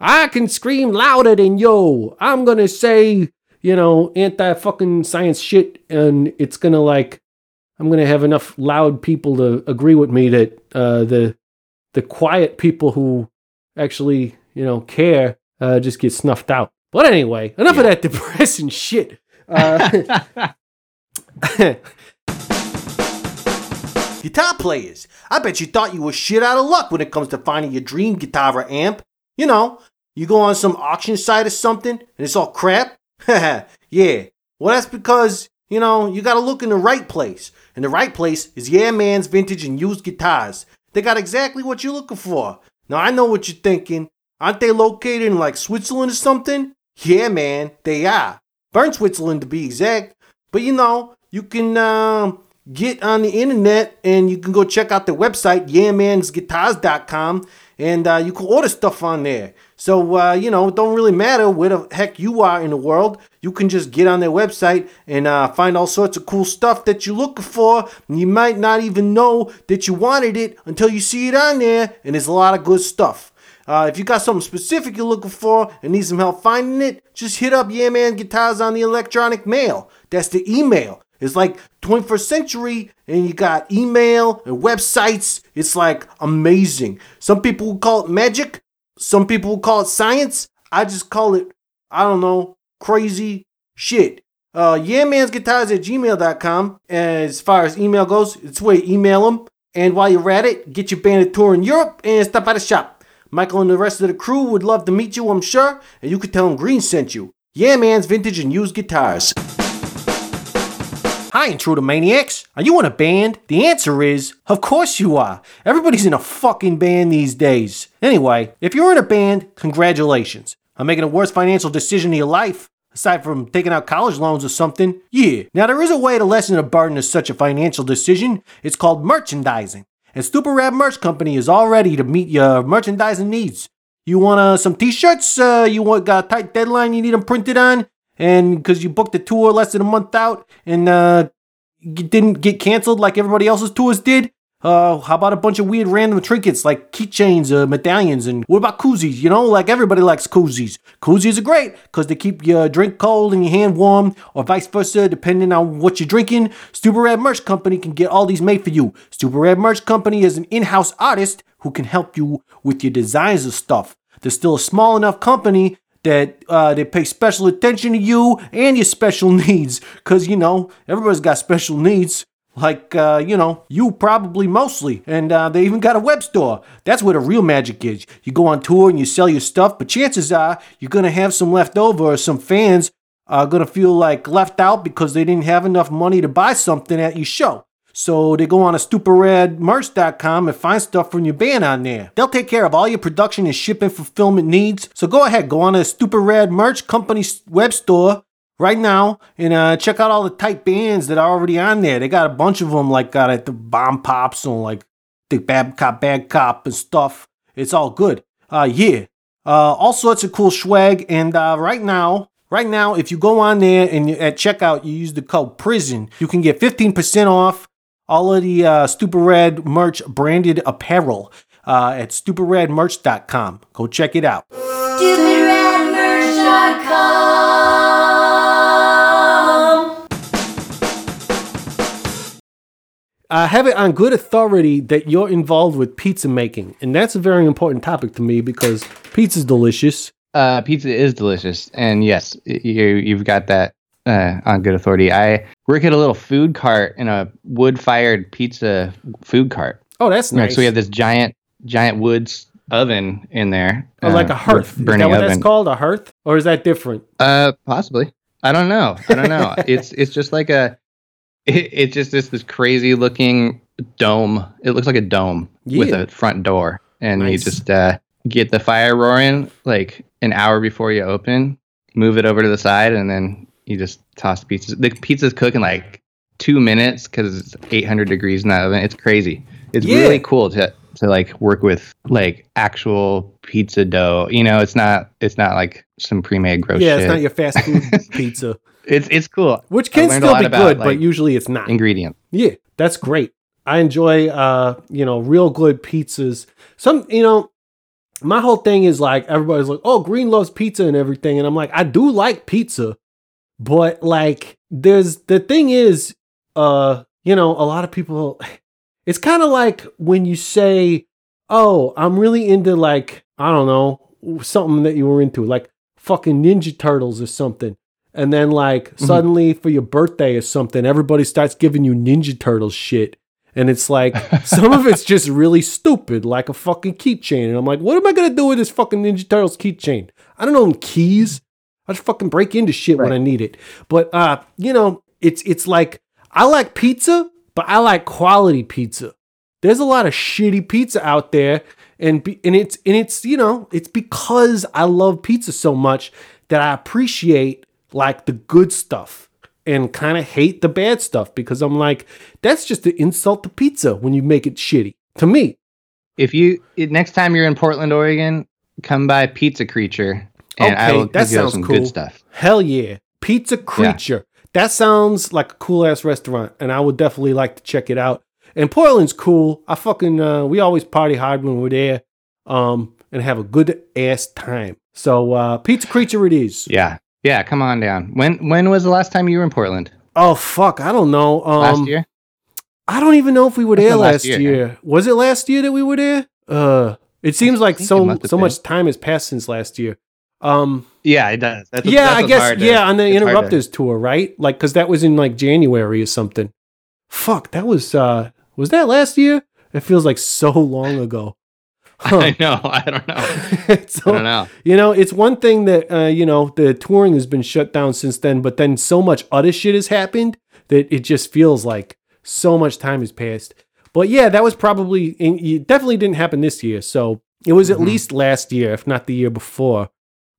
I can scream louder than yo. I'm gonna say, you know, anti fucking science shit, and it's gonna like, I'm gonna have enough loud people to agree with me that uh, the the quiet people who actually, you know, care uh, just get snuffed out. But anyway, enough of that <laughs> depressing shit. Uh, <laughs> Guitar players, I bet you thought you were shit out of luck when it comes to finding your dream guitar or amp. You know, you go on some auction site or something and it's all crap. <laughs> yeah, well, that's because, you know, you gotta look in the right place. And the right place is Yeah Man's Vintage and Used Guitars. They got exactly what you're looking for. Now, I know what you're thinking. Aren't they located in like Switzerland or something? Yeah, man, they are. Bern, Switzerland to be exact. But you know, you can um, get on the internet and you can go check out the website, yeahmansguitars.com, and uh, you can order stuff on there. So, uh, you know, it don't really matter where the heck you are in the world. You can just get on their website and uh, find all sorts of cool stuff that you're looking for. And you might not even know that you wanted it until you see it on there, and there's a lot of good stuff. Uh, if you got something specific you're looking for and need some help finding it, just hit up Yeah Man Guitars on the electronic mail. That's the email. It's like 21st century, and you got email and websites. It's like amazing. Some people will call it magic. Some people will call it science. I just call it, I don't know, crazy shit. Uh, yeahmansguitars at gmail.com. As far as email goes, it's where you email them. And while you're at it, get your band a tour in Europe and stop by the shop. Michael and the rest of the crew would love to meet you, I'm sure, and you could tell them Green sent you. Yeah, man's vintage and used guitars. Hi, Intruder Maniacs. Are you in a band? The answer is, of course you are. Everybody's in a fucking band these days. Anyway, if you're in a band, congratulations. I'm making the worst financial decision of your life. Aside from taking out college loans or something, yeah. Now, there is a way to lessen the burden of such a financial decision. It's called merchandising. And Stupid Rad Merch Company is all ready to meet your merchandising needs. You want uh, some t-shirts? Uh, you want got a tight deadline you need them printed on? And because you booked a tour less than a month out and uh, didn't get canceled like everybody else's tours did? Uh, how about a bunch of weird random trinkets like keychains, uh, medallions, and what about koozies? You know, like everybody likes koozies. Koozies are great because they keep your drink cold and your hand warm, or vice versa, depending on what you're drinking. Stupid Rad Merch Company can get all these made for you. Stupid Rad Merch Company is an in-house artist who can help you with your designs of stuff. They're still a small enough company that uh, they pay special attention to you and your special <laughs> needs, because you know everybody's got special needs like uh, you know you probably mostly and uh, they even got a web store that's where the real magic is you go on tour and you sell your stuff but chances are you're gonna have some left over or some fans are gonna feel like left out because they didn't have enough money to buy something at your show so they go on to stupidradmerch.com and find stuff from your band on there. They'll take care of all your production and shipping fulfillment needs. So go ahead, go on to Stupid Rad Merch Company's web store right now and uh, check out all the tight bands that are already on there. They got a bunch of them like got at the Bombpops and like the Bad Cop, Bad Cop and stuff. It's all good. Uh, yeah. Uh, all sorts of cool swag. And uh, right now, right now, if you go on there and at checkout you use the code PRISON, you can get 15% off all of the uh, Stupid Rad merch branded apparel uh, at stupidradmerch.com. Go check it out. StupidRadMerch.com. I have it on good authority that you're involved with pizza making, and that's a very important topic to me because pizza's delicious. Uh, pizza is delicious, and yes, you you've got that uh, on good authority. I work at a little food cart in a wood-fired pizza food cart. Oh, that's Right, nice. So we have this giant, giant wood oven in there. Oh, like a uh, hearth. with Is burning that what oven. that's called? A hearth? Or is that different? Uh, possibly. I don't know. I don't know. <laughs> it's it's just like a. It, it's just this this crazy looking dome. It looks like a dome with a front door, and you just uh, get the fire roaring like an hour before you open. Move it over to the side, and then you just toss the pizzas. The pizza's cooking like two minutes because it's 800 degrees in that oven. It's crazy. It's Yeah. really cool to to like work with like actual pizza dough. You know, it's not it's not like some pre-made gross yeah, shit. it's not your fast food <laughs> pizza, it's it's cool. which can still be about, good, but usually it's not. Ingredient. Yeah, that's great. I enjoy uh, you know, real good pizzas. Some, you know, my whole thing is like everybody's like, "Oh, Green loves pizza and everything." And I'm like, "I do like pizza." But like there's the thing is uh, you know, a lot of people <laughs> it's kind of like when you say, "Oh, I'm really into like, I don't know, something that you were into, like fucking Ninja Turtles or something." And then like Mhm. suddenly for your birthday or something, everybody starts giving you Ninja Turtles shit. And it's like <laughs> some of it's just really stupid, like a fucking keychain. And I'm like, what am I gonna do with this fucking Ninja Turtles keychain? I don't own keys. I just fucking break into shit when I need it. But uh, you know, it's it's like I like pizza, but I like quality pizza. There's a lot of shitty pizza out there, and be, and it's and it's you know it's because I love pizza so much that I appreciate like the good stuff and kind of hate the bad stuff because I'm like that's just to insult the pizza when you make it shitty to me. If you next time you're in Portland, Oregon, come by Pizza Creature, and I will that give you sounds some cool. good stuff. Hell yeah. Pizza Creature. That sounds like a cool ass restaurant, and I would definitely like to check it out. And Portland's cool. I fucking uh, we always party hard when we're there, um, and have a good ass time. So uh, Pizza Creature it is. Yeah, yeah. Come on down. When when was the last time you were in Portland? Oh fuck, I don't know. Um, Last year? I don't even know if we were there last last year, year. Was it last year that we were there? Uh, it seems like think so must so been. much time has passed since last year. Um, Yeah, it does. That's, yeah, that's I guess hard to- yeah on the it's hard to- interrupters tour, right? Like because that was in like January or something. Fuck, that was uh was that last year? It feels like so long ago. Huh. <laughs> I know. I don't know. <laughs> So, I don't know. You know, it's one thing that uh, you know the touring has been shut down since then, but then so much other shit has happened that it just feels like so much time has passed. But yeah, that was probably it definitely didn't happen this year. So it was at Mhm. least last year, if not the year before.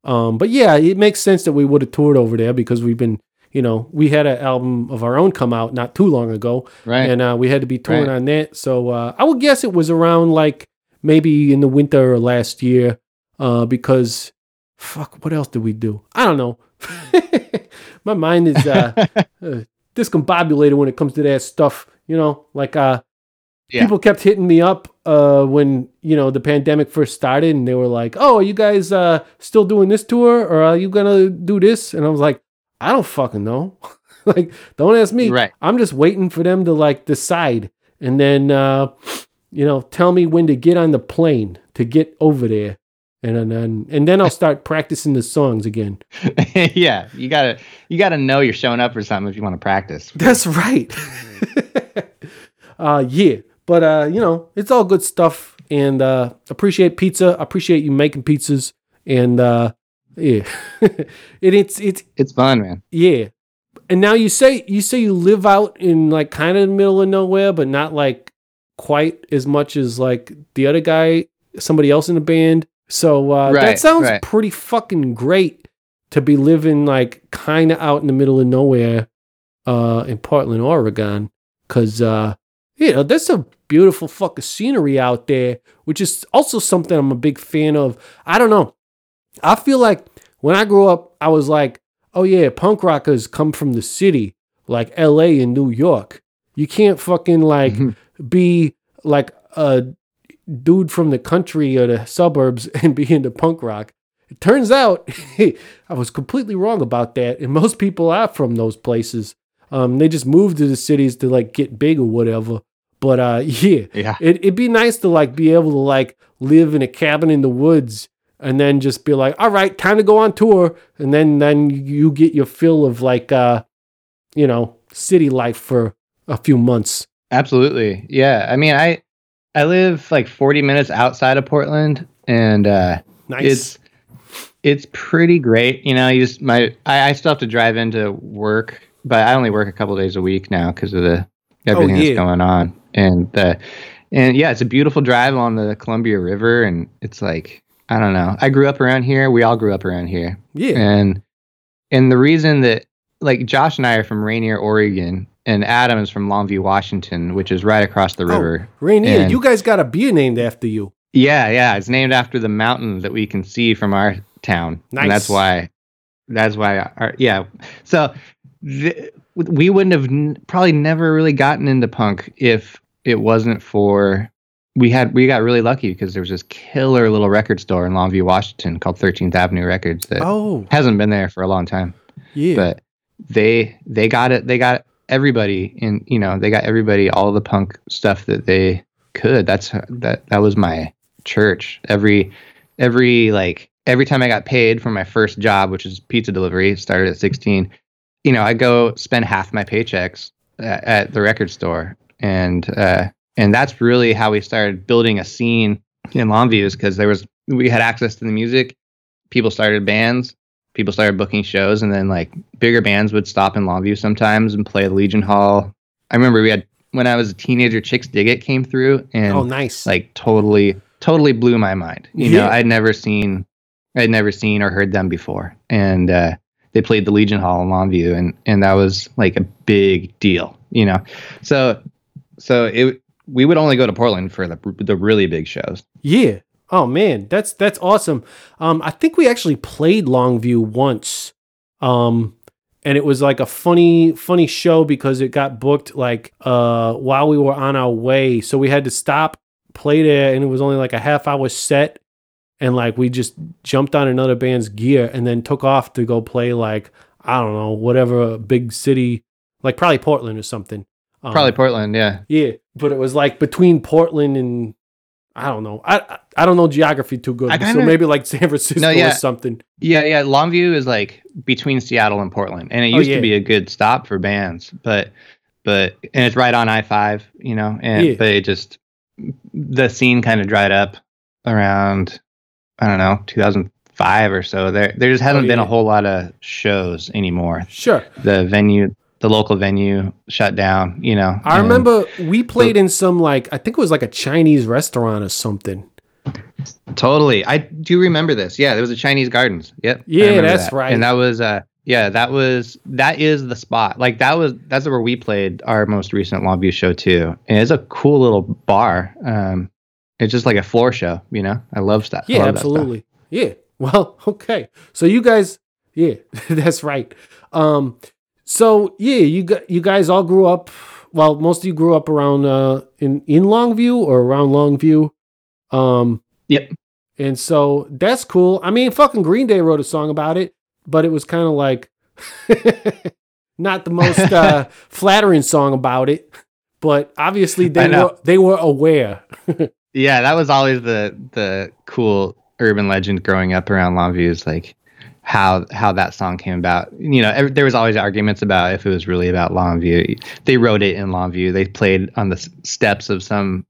Um, but yeah, it makes sense that we would have toured over there because we've been, you know, we had an album of our own come out not too long ago, Right. and uh, we had to be touring Right. on that. So uh, I would guess it was around like maybe in the winter or last year, uh, because fuck, what else did we do? I don't know. <laughs> My mind is uh, <laughs> uh, discombobulated when it comes to that stuff. You know, like uh, Yeah. people kept hitting me up uh, when you know the pandemic first started, and they were like, "Oh, are you guys uh, still doing this tour, or are you gonna do this?" And I was like, "I don't fucking know. <laughs> like, don't ask me. Right. I'm just waiting for them to like decide, and then uh, you know, tell me when to get on the plane to get over there." And then, and then I'll start practicing the songs again. <laughs> yeah, you gotta you gotta know you're showing up for something if you want to practice. That's right. <laughs> uh yeah. But uh, you know, it's all good stuff and uh appreciate pizza. Appreciate you making pizzas and uh yeah. <laughs> it, it's it's It's fun, man. yeah. And now you say you say you live out in like kind of the middle of nowhere, but not like quite as much as like the other guy, somebody else in the band. So uh, that sounds right. pretty fucking great to be living like kind of out in the middle of nowhere uh, in Portland, Oregon. Cause uh, you know, there's some beautiful fucking scenery out there, which is also something I'm a big fan of. I don't know. I feel like when I grew up, I was like, oh yeah, punk rockers come from the city, like LA and New York. You can't fucking like. <laughs> be like a dude from the country or the suburbs <laughs> and be into punk rock. It turns out <laughs> I was completely wrong about that. And most people are from those places. Um, they just moved to the cities to like get big or whatever. But uh, <laughs> yeah, Yeah. it, it'd be nice to like be able to like live in a cabin in the woods and then just be like, all right, time to go on tour. And then, then you get your fill of like, uh, you know, city life for a few months. Absolutely. Yeah. I mean, I I live like 40 minutes outside of Portland and uh Nice. it's it's pretty great. You know, you just my I, I still have to drive into work, but I only work a couple days a week now because of the everything Oh, yeah. that's going on. And the and yeah, it's a beautiful drive along the Columbia River, and it's like I don't know. I grew up around here. We all grew up around here, yeah. and and the reason that like Josh and I are from Rainier, Oregon, and Adam is from Longview, Washington, which is right across the oh, river. Oh, Rainier, And- you guys got a beer named after you. Yeah, yeah, it's named after the mountain that we can see from our town, and that's why. That's why. Our, yeah. So th- we wouldn't have n- probably never really gotten into punk if it wasn't for we had we got really lucky because there was this killer little record store in Longview, Washington called 13th Avenue Records that Oh, hasn't been there for a long time yeah. but they they got it they got everybody in you know they got everybody all the punk stuff that they could. That's that that was my church. Every every like every time i got paid for my first job which is pizza delivery started at 16 you know i go spend half my paychecks at, at the record store. And uh and that's really how we started building a scene in longview is because there was we had access to the music. People started bands people started booking shows and then like bigger bands would stop in Longview sometimes and play the Legion Hall. I remember we had when I was a teenager, Chixdiggit came through and oh, nice. like totally totally blew my mind. You know, I'd never seen I'd never seen or heard them before. And uh they played the Legion Hall in Longview and and that was like a big deal, you know. So so it we would only go to Portland for the the really big shows. Yeah. Oh man, that's that's awesome. Um, I think we actually played Longview once. Um, and it was like a funny, funny show because it got booked like uh while we were on our way. So we had to stop, play there, and it was only like a half hour set. And like we just jumped on another band's gear and then took off to go play like, I don't know, whatever big city, like probably Portland or something. Um, Probably Portland, yeah. yeah, but it was like between Portland and I don't know. I I, I don't know geography too good. So kinda- maybe like <laughs> San Francisco No, yeah. or something. Yeah, yeah. Longview is like between Seattle and Portland, and it Oh, used yeah. to be a good stop for bands, but but and it's right on I five, you know, and Yeah. but it just the scene kind of dried up around I don't know 2005 or so. There there just hasn't Oh, been a whole lot of shows anymore. Sure. The venue, the local venue, shut down. You know, I remember we played in some like I think it was like a Chinese restaurant or something. Totally. I do remember this. Yeah, there was a Chinese Gardens. Yep. Yeah, that's that. right. And that was uh yeah, that was that is the spot. Like that was that's where we played our most recent Longview show too. And it's a cool little bar. Um it's just like a floor show, you know. I love stuff. Yeah, love that absolutely. Yeah. Well, <laughs> okay. So you guys, yeah, <laughs> that's right. Um, so yeah, you got you guys all grew up. Well, most of you grew up around uh in in Longview or around Longview. Um, Yep. and so that's cool. I mean, fucking Green Day wrote a song about it, but it was kind of like <laughs> not the most uh, <laughs> flattering song about it. But obviously, they were they were aware. <laughs> Yeah, that was always the the cool urban legend growing up around Longview is like how how that song came about. You know, ev there was always arguments about if it was really about Longview. They wrote it in Longview. They played on the steps of some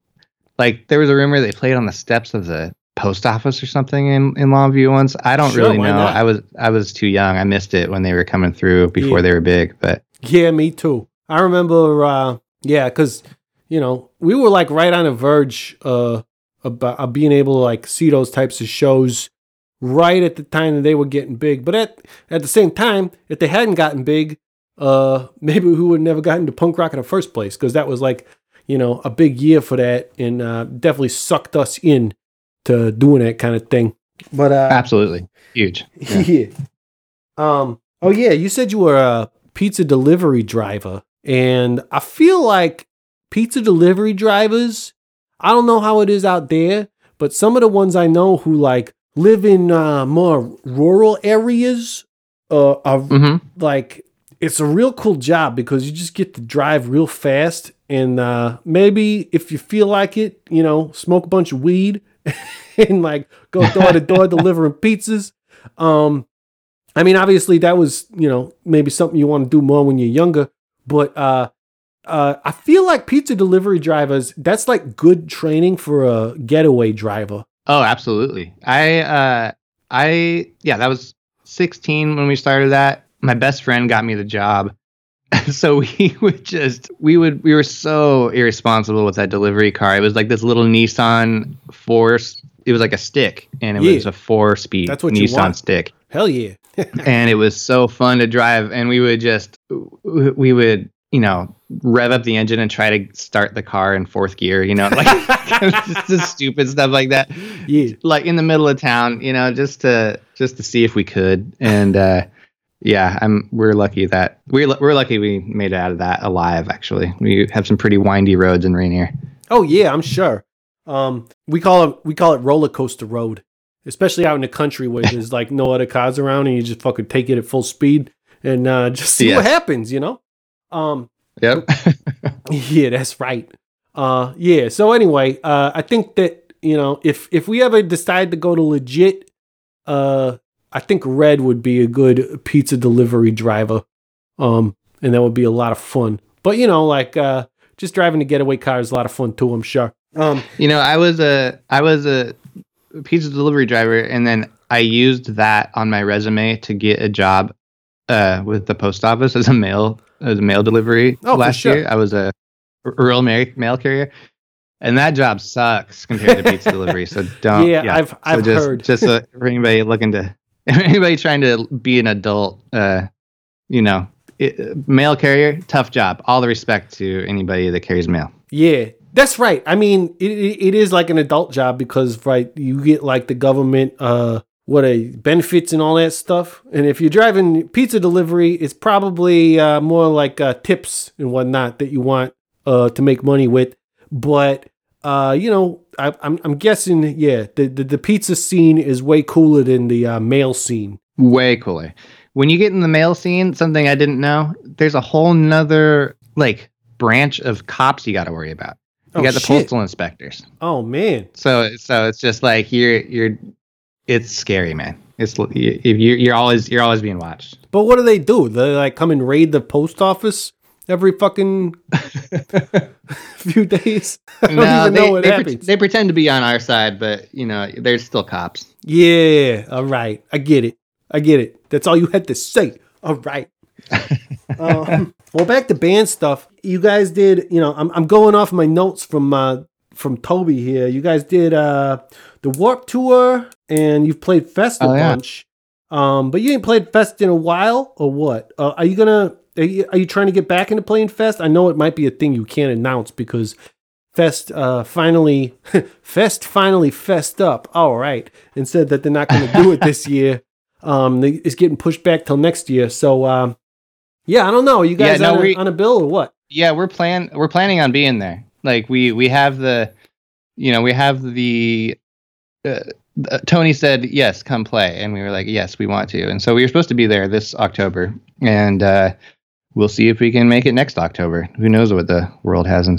like there was a rumor they played on the steps of the post office or something in in Longview once. I don't Sure, really know. not? I was I was too young. I missed it when they were coming through before Yeah. they were big, but Yeah, me too. I remember, uh, yeah, because you know we were like right on the verge uh, about uh, being able to like see those types of shows right at the time that they were getting big. But at at the same time, if they hadn't gotten big, uh, <laughs> maybe we would never gotten to punk rock in the first place because that was like you know a big year for that and uh, definitely sucked us in to doing that kind of thing. But uh, absolutely huge. <laughs> Yeah. yeah. Um. Oh yeah, you said you were a pizza delivery driver, and I feel like pizza delivery drivers. I don't know how it is out there, but some of the ones I know who like live in uh, more rural areas, uh, are hmm like it's a real cool job because you just get to drive real fast and uh, maybe if you feel like it, you know, smoke a bunch of weed <laughs> and like go door to door <laughs> delivering pizzas. Um, I mean, obviously that was you know maybe something you want to do more when you're younger, but uh, uh, I feel like pizza delivery drivers that's like good training for a getaway driver. Oh, absolutely. I uh I yeah, that was 16 when we started that. My best friend got me the job. <laughs> so we <laughs> would just we would we were so irresponsible with that delivery car. It was like this little Nissan Force. It was like a stick and it Yeah. was a 4-speed That's what Nissan stick. Hell yeah, <laughs> and it was so fun to drive and we would just we would you know, rev up the engine and try to start the car in fourth gear, you know, like just, just stupid stuff like that. Yeah. Like in the middle of town, you know, just to just to see if we could. And uh yeah, I'm we're lucky that we're we're lucky we made it out of that alive actually. We have some pretty windy roads in Rainier. Oh yeah, I'm sure. Um, we call it we call it roller coaster road, especially out in the country where <laughs> there's like no other cars around and you just fucking take it at full speed and uh, just see what happens. You know. Um, Yep. <laughs> yeah, that's right. Uh, yeah. So anyway, uh, I think that you know if if we ever decide to go to legit, uh, I think Red would be a good pizza delivery driver. Um, and that would be a lot of fun. But you know, like uh, just driving a getaway car is a lot of fun too. I'm sure. Um, You know, I was a I was a pizza delivery driver, and then I used that on my resume to get a job uh, with the post office as a mail as a mail delivery Oh, last sure. year. I was a rural mail, carrier, and that job sucks compared to pizza <laughs> delivery. So don't. Yeah, I've- so I've just, heard. Just uh, for anybody looking to <laughs> anybody trying to be an adult, uh, you know. It, mail carrier, tough job. All the respect to anybody that carries mail. Yeah, that's right. I mean, it, it, is like an adult job because right, you get like the government uh what a benefits and all that stuff. And if you're driving pizza delivery, it's probably uh, more like uh, tips and whatnot that you want uh to make money with. But uh, you know, I, I'm I'm guessing yeah, the, the the pizza scene is way cooler than the uh, mail scene. way cooler. When you get in the mail scene, something I didn't know, there's a whole nother like branch of cops you got to worry about. You Oh, got the shit. postal inspectors. Oh man, So so it's just like you're you're it's scary, man. It's you you're, you're always you're always being watched. but what do they do? They like come and raid the post office every fucking <laughs> few days. <laughs> I don't even they, know what they, pre- they pretend to be on our side, but you know, there's still cops. Yeah, all right. I get it. I get it. That's all you had to say. All right. <laughs> um, well, back to band stuff. You guys did, you know, I'm, I'm going off my notes from uh, from Toby here. You guys did uh, the Warped Tour and you've played Fest a Oh, yeah. bunch. Um, but you ain't played Fest in a while, or what? Uh, are you gonna? Are you, are you trying to get back into playing Fest? I know it might be a thing you can't announce because Fest uh, finally <laughs> Fest finally fessed up. All right, and said that they're not going to do it this <laughs> year. Um, they, it's getting pushed back till next year. So um, yeah, I don't know. Are you Yeah, guys no, on, a, we- on a bill or what? Yeah, we're plan we're planning on being there. Like we we have the, you know, we have the. Uh, uh, Tony said yes, come play, and we were like yes, we want to, and so we were supposed to be there this October, and uh, we'll see if we can make it next October. Who knows what the world has in,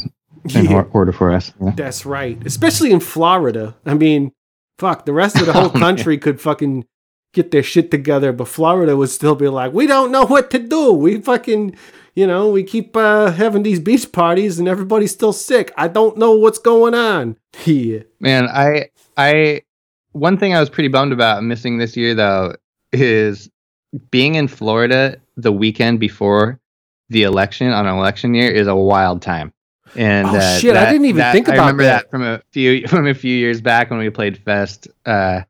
in Yeah. order for us? Yeah. That's right. Especially in Florida. I mean, fuck, the rest of the whole Oh, <laughs> man. country could fucking get their shit together, but Florida would still be like, we don't know what to do. We fucking, you know, we keep uh, having these beach parties and everybody's still sick. I don't know what's going on. <laughs> Yeah. Man, I I one thing I was pretty bummed about missing this year though is being in Florida the weekend before the election on an election year is a wild time. And Oh, uh, shit, I didn't even that- think I about remember that. that. from a few <laughs> from a few years back when we played Fest. Uh,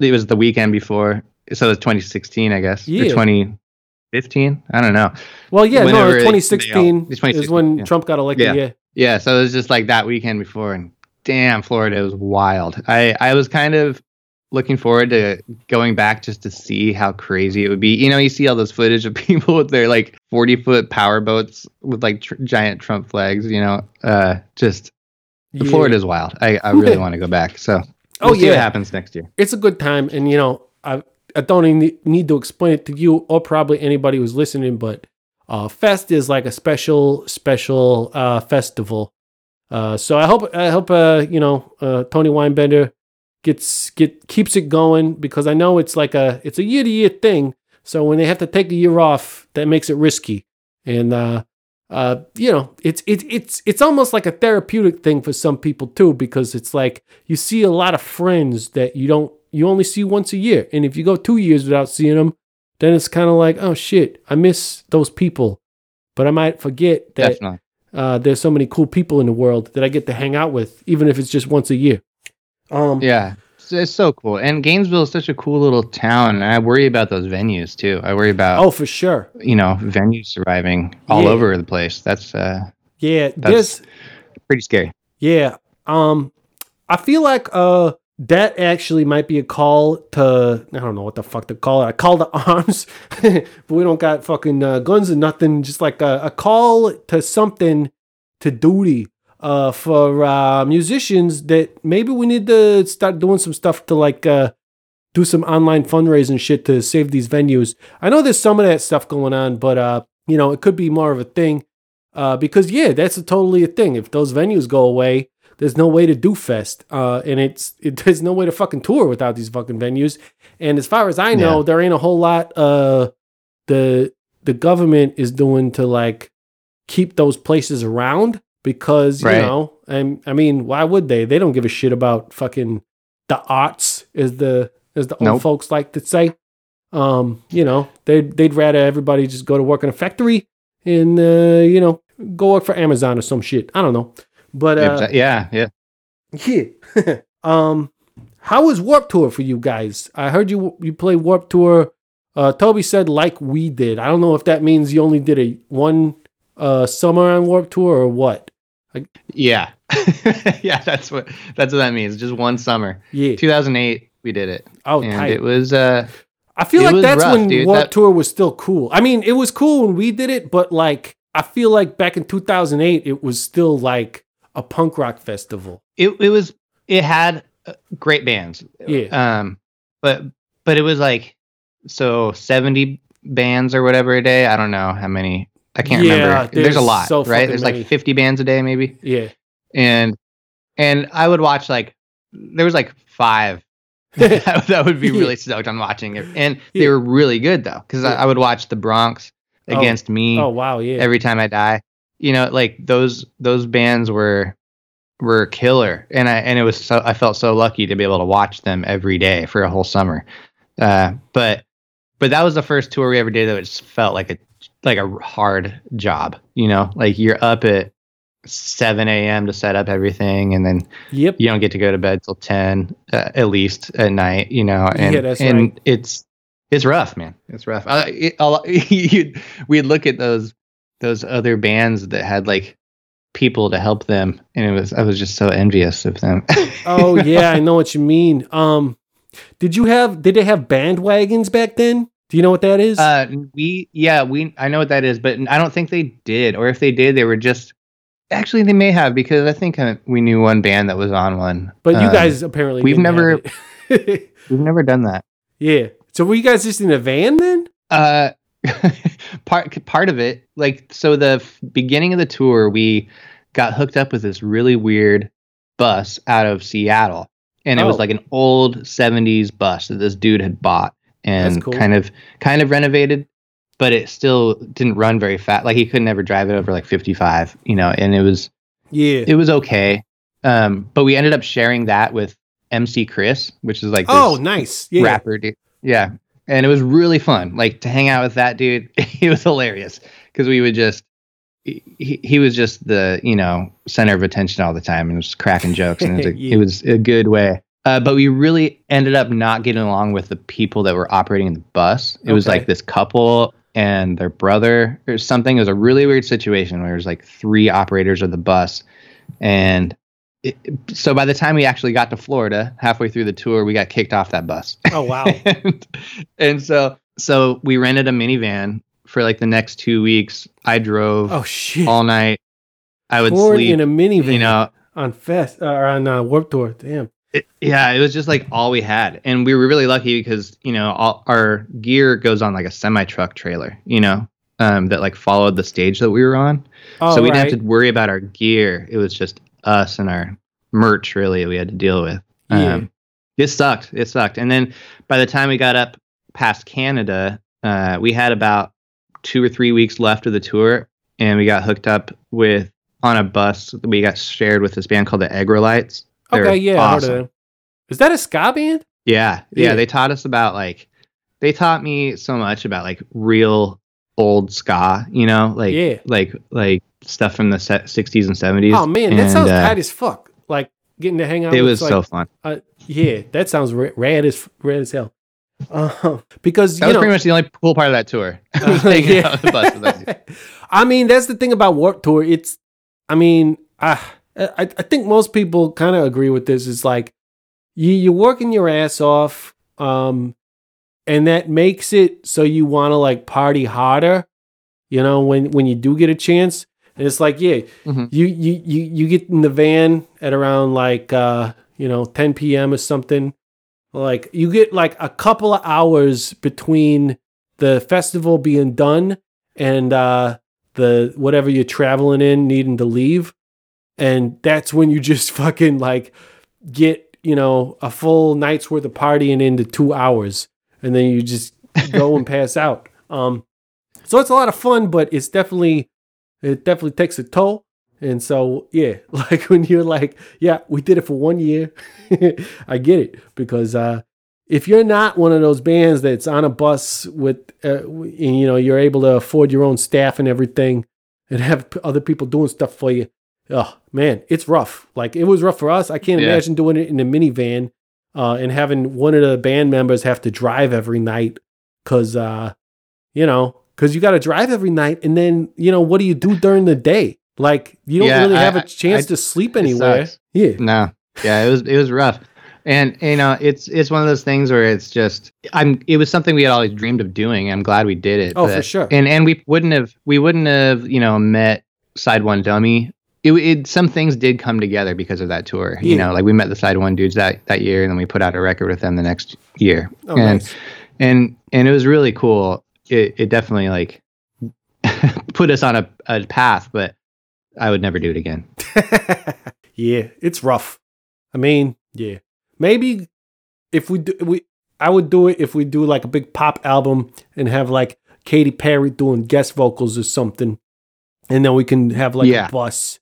it was the weekend before, so it was 2016, I guess, Yeah. or 2015. I don't know. Well, yeah, no, Whenever it- 2016 it's 2016, is when yeah. Trump got elected. Yeah. Yeah. Yeah, so it was just like that weekend before, and damn, Florida was wild. I I was kind of looking forward to going back just to see how crazy it would be. You know, you see all those footage of <laughs> people with their like forty foot power boats with like tr- giant Trump flags. You know, uh, just Yeah. Florida's wild. I I really <laughs> want to go back. So Oh, we'll see what yeah. happens next year. it's a good time and you know i i don't even need- need to explain it to you or probably anybody who's listening but uh fest is like a special special uh festival uh so i hope i hope uh you know uh tony weinbender gets get keeps it going because i know it's like a it's a year to year thing. So when they have to take a year off that makes it risky. And uh uh, you know, it's it's it's it's almost like a therapeutic thing for some people too, because it's like you see a lot of friends that you don't you only see once a year, and if you go two years without seeing them, then it's kind of like oh shit, I miss those people, but I might forget that uh, there's so many cool people in the world that I get to hang out with, even if it's just once a year. Um, Yeah. it's it's so cool. And Gainesville is such a cool little town. And I worry about those venues too. I worry about Oh, for sure. you know venues surviving all Yeah. over the place. That's uh, Yeah, That's- this pretty scary. Yeah. Um I feel like uh that actually might be a call to I don't know what the fuck to call it. A call to <laughs> arms. but we don't got fucking uh, guns and nothing. Just like a, a call to something to duty uh for uh musicians that maybe we need to start doing some stuff to like uh do some online fundraising shit to save these venues. I know there's some of that stuff going on, but uh you know, it could be more of a thing. Uh, because yeah, that's a totally a thing. If those venues go away, there's no way to do fest, uh, and it's it, <laughs> there's no way to fucking tour without these fucking venues. And as far as I know, Yeah. there ain't a whole lot uh the the government is doing to like keep those places around because you Right. know, and I mean, why would they? They don't give a shit about fucking the arts, as the as the old folks like to say. Um, you know, they'd they'd rather everybody just go to work in a factory and uh, you know, go work for Amazon or some shit. I don't know. But uh, yeah, yeah. yeah. <laughs> um, how was Warped Tour for you guys? I heard you you play Warped Tour. Uh, Toby said like we did. I don't know if that means you only did a one uh summer on Warped Tour or what. Yeah. <laughs> yeah, that's what that's what that means. Just one summer. Yeah. 2008 we did it. Oh, and tight. it was uh I feel like that's rough, when dude. Warp That- Tour was still cool. I mean, it was cool when we did it, but like I feel like back in 2008, it was still like a punk rock festival. it it was it had uh, great bands. Yeah. Um but but it was like so 70 bands or whatever a day. I don't know how many. I can't Yeah, remember. There's, there's a lot, so right? There's many. like 50 bands a day maybe. Yeah. And and I would watch like there was like 5 <laughs> <laughs> that, that would be really stoked on watching it. And they Yeah. were really good though cuz Yeah. I, I would watch the Bronx Oh. against me Oh wow, yeah. every time I die. You know, like those those bands were were killer, and I and it was so I felt so lucky to be able to watch them every day for a whole summer. Uh, but but that was the first tour we ever did that just felt like a like a hard job. You know, like you're up at 7 a.m. to set up everything, and then yep. you don't get to go to bed till 10 uh, at least at night. You know, and Yeah, and right. it's it's rough, man. It's rough. It, <laughs> we'd look at those those other bands that had like people to help them, and it was I was just so envious of them. <laughs> Oh yeah, I know what you mean. Um, did you have? Did they have bandwagons back then? Do you know what that is? uh, we yeah we I know what that is, but I don't think they did, or if they did, they were just. Actually, they may have because I think uh, we knew one band that was on one. but you Um, guys apparently we've never- <laughs> we've never done that. yeah. So were you guys just in a van then? Uh, <laughs> part part of it, like so, the f- beginning of the tour, we got hooked up with this really weird bus out of Seattle, and it was Oh. like an old '70s bus that this dude had bought and cool. kind of kind of renovated, but it still didn't run very fast. Like he could never drive it over like 55, you know, and it was Yeah. it was okay. Um, but we ended up sharing that with MC Chris, which is like this oh, nice. Yeah. rapper dude. Yeah. And it was really fun. Like to hang out with that dude. <laughs> He was hilarious because we would just he, he- he was just the, you know, center of attention all the time and was cracking jokes and it was a, <laughs> Yeah. it was a good way. Uh, but we really ended up not getting along with the people that were operating the bus. It was like this couple and their brother or something. It was a really weird situation where it was like three operators of the bus. And it, so by the time we actually got to Florida, halfway through the tour, we got kicked off that bus. Oh wow. <laughs> and, and so so we rented a minivan for like the next two weeks. I drove Oh shit. all night. I would Born sleep. in a minivan you know, on fest uh, or on uh, Warped Tour. Damn. It, yeah, it was just like all we had, and we were really lucky because you know all our gear goes on like a semi truck trailer. You know, um, that like followed the stage that we were on, Oh, so we didn't right. have to worry about our gear. It was just us and our merch really we had to deal with. Yeah. Um, it sucked. It sucked. And then by the time we got up past Canada, uh, we had about two or three weeks left of the tour, and we got hooked up with on a bus. that We got shared with this band called the Aggrolites. They're Okay, yeah, I awesome. Is that a ska band? Yeah, Yeah. yeah, They taught us about like they taught me so much about like real old ska. You know, like Yeah. like like stuff from the 60s and 70s. Oh man, that And, sounds uh, tight as fuck. Like getting to hang out. It was like, so fun. uh, yeah, that sounds rad as rad as hell. Uh, because That you was know, pretty much the only cool part of that tour. <laughs> <laughs> Uh, yeah. <laughs> I mean, that's the thing about Warped Tour. It's, I mean, I I, I think most people kind of agree with this. It's like you you're working your ass off, um, and that makes it so you want to like party harder. You know, when when you do get a chance, and it's like, yeah, Mhm. you you you you get in the van at around like uh you know 10 p.m. or something. Like you get like a couple of hours between the festival being done and uh the whatever you're traveling in needing to leave and that's when you just <laughs> fucking like get you know a full night's worth of partying into two hours. And then you just <laughs> go and pass out. Um so it's a lot of fun but it's definitely it definitely takes a toll. And so yeah <laughs> like when you're like yeah we did it for one year. I get it. Because uh if you're not one of those bands that's on a bus with uh, and, you know you're able to afford your own staff and everything and have other people doing stuff for you oh man it's rough like it was rough for us i can't Yeah. imagine doing it in a minivan uh, and having one of the band members have to drive every night because uh, you know because you got to drive every night and then you know what do you do during the day like you don't Yeah, really I- have a chance I- to sleep anywhere yeah No, yeah, it was it was rough, and you know, it's it's one of those things where it's just I'm. It was something we had always dreamed of doing. I'm glad we did it. Oh, for sure. And and we wouldn't have we wouldn't have you know met Side One Dummy. It, it some things did come together because of that tour. You know, like we met the Side One dudes that that year, and then we put out a record with them the next year. oh and nice and and it was really cool. It it definitely like <laughs> put us on a, a path, but I would never do it again. <laughs> yeah, it's rough. I mean, yeah. Maybe if we do we I would do it if we do like a big pop album and have like Katy Perry doing guest vocals or something. And then we can have like Yeah. a bus.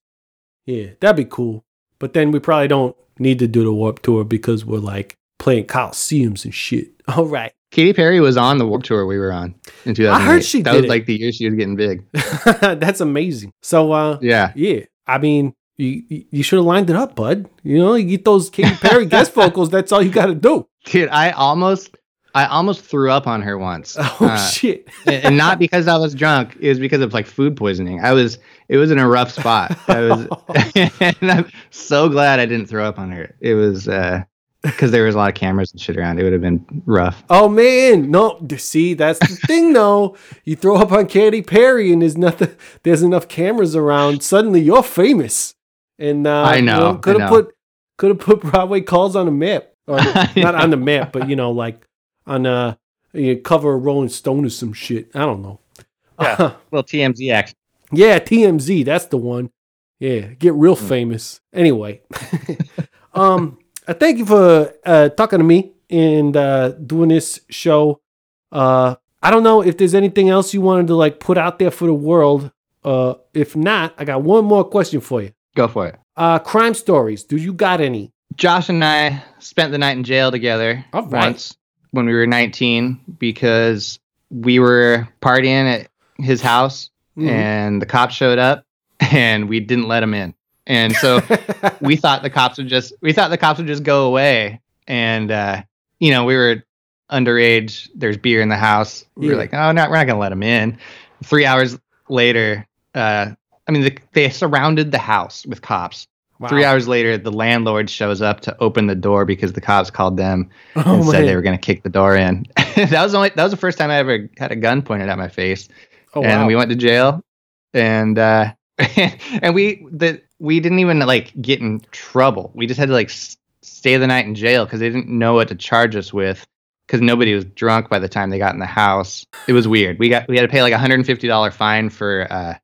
Yeah, that'd be cool. But then we probably don't need to do the Warped Tour because we're like playing Coliseums and shit. <laughs> All right. Katy Perry was on the Warped Tour we were on in 2008. she that did was it. like the year she was getting big. <laughs> That's amazing. So uh Yeah. Yeah, I mean, you you- you should have lined it up, bud. You know, you get those Katy Perry guest <laughs> vocals. That's all you got to do. Dude, I almost I almost threw up on her once. <laughs> Oh Uh, shit! and not because I was drunk, it was because of like food poisoning. I was it was in a rough spot. I was <laughs> <laughs> and I'm so glad I didn't throw up on her. It was uh because there was a lot of cameras and shit around. It would have been rough. oh man, no. See, that's the thing, though. You throw up on Katy Perry, and there's nothing. There's enough cameras around. Suddenly, you're famous. And uh, I know, I could have put could have put Broadway calls on the map, or not on the map, but you know, like on a you know, cover of Rolling Stone or some shit. I don't know. Yeah. <laughs> Well, TMZ action. Yeah, TMZ, that's the one. Yeah, get real Hmm. famous. Anyway, <laughs> <laughs> um, I thank you for uh, talking to me and uh, doing this show. Uh, I don't know if there's anything else you wanted to like put out there for the world. Uh, if not, I got one more question for you. Go for it. Uh, crime stories. Do you got any? Josh and I spent the night in jail together All right. once when we were 19 because we were partying at his house Mhm. and the cops showed up <laughs> and we didn't let him in. And so <laughs> we thought the cops would just we thought the cops would just go away and uh you know, we were underage, there's beer in the house. We Yeah. were like, "Oh, no, we're not going to let him in." 3 hours later, uh I mean, the, they surrounded the house with cops. Wow. Three hours later, the landlord shows up to open the door because the cops called them <laughs> Oh, and said man. they were going to kick the door in. <laughs> that was only that was the first time I ever had a gun pointed at my face. Oh, and wow. we went to jail, and uh, <laughs> and we the we didn't even like get in trouble. We just had to like s- stay the night in jail because they didn't know what to charge us with because nobody was drunk by the time they got in the house. It was weird. We got we had to pay like a hundred and fifty dollar fine for uh,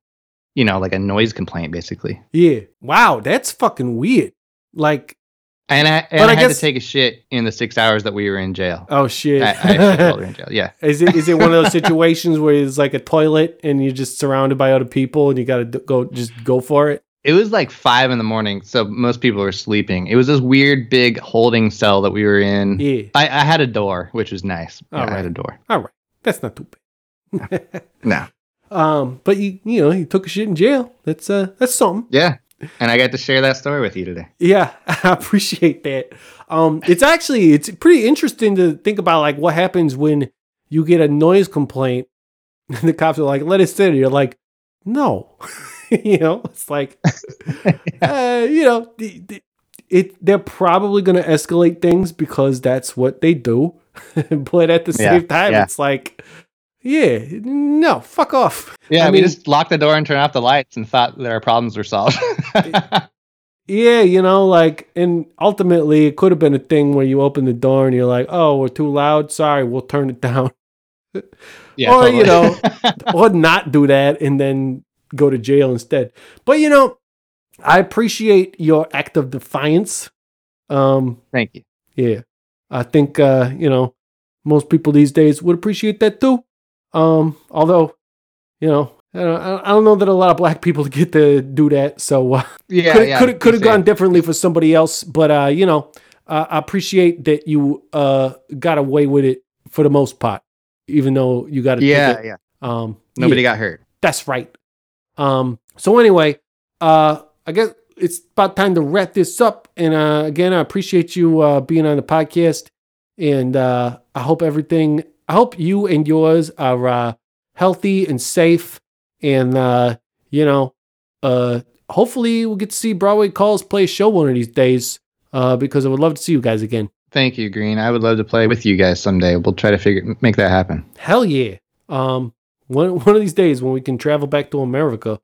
you know, like a noise complaint basically. yeah. Wow, that's fucking weird. Like, And I and But I, I had guess- to take a shit in the six hours that we were in jail. oh shit. I, I shit while we were in jail. Yeah. <laughs> Is it is it one of those <laughs> situations where it's like a toilet and you're just surrounded by other people and you got to go just go for it? It was like five in the morning, so most people were sleeping. It was this weird big holding cell that we were in. Yeah. I, I had a door, which was nice. Yeah, All I had a door. All right. That's not too bad. No. <laughs> um, but you you know you took a shit in jail. That's uh that's something. Yeah. and I got to share that story with you today. Yeah, <laughs> I appreciate that. Um, it's actually it's pretty interesting to think about like what happens when you get a noise complaint and the cops are like, "Let it sit." You're like, "No," <laughs> you know. It's like, <laughs> uh, you know, the, it they're probably going to escalate things because that's what they do. but at the Yeah, same time, yeah. it's like, yeah, no, fuck off. Yeah, I we mean- just locked the door and turned off the lights and thought that our problems were solved. <laughs> Yeah, you know, like, and ultimately, it could have been a thing where you open the door and you're like, "Oh, we're too loud. Sorry, we'll turn it down," <laughs> yeah, Or, you know, <laughs> or not do that and then go to jail instead. But you know, I appreciate your act of defiance. Um, Thank you. yeah, I think uh, you know most people these days would appreciate that too. Um, although, you know, I don't, I don't know that a lot of black people <laughs> get to do that. So. Uh, Yeah, could yeah. could could have gone differently for somebody else, but uh, you know, uh, I appreciate that you uh got away with it for the most part, even though you got a Yeah, ticket. yeah. Um, Nobody yeah, got hurt. That's right. Um. So anyway, uh, I guess it's about time to wrap this up. And uh, again, I appreciate you uh being on the podcast, and uh, I hope everything. I hope you and yours are uh, healthy and safe, and uh, you know, uh, hopefully we'll get to see Broadway Calls play a show one of these days. Uh, because I would love to see you guys again. Thank you, Green. I would love to play with you guys someday. We'll try to figure make that happen. Hell yeah. Um, one <laughs> one of these days when we can travel back to America.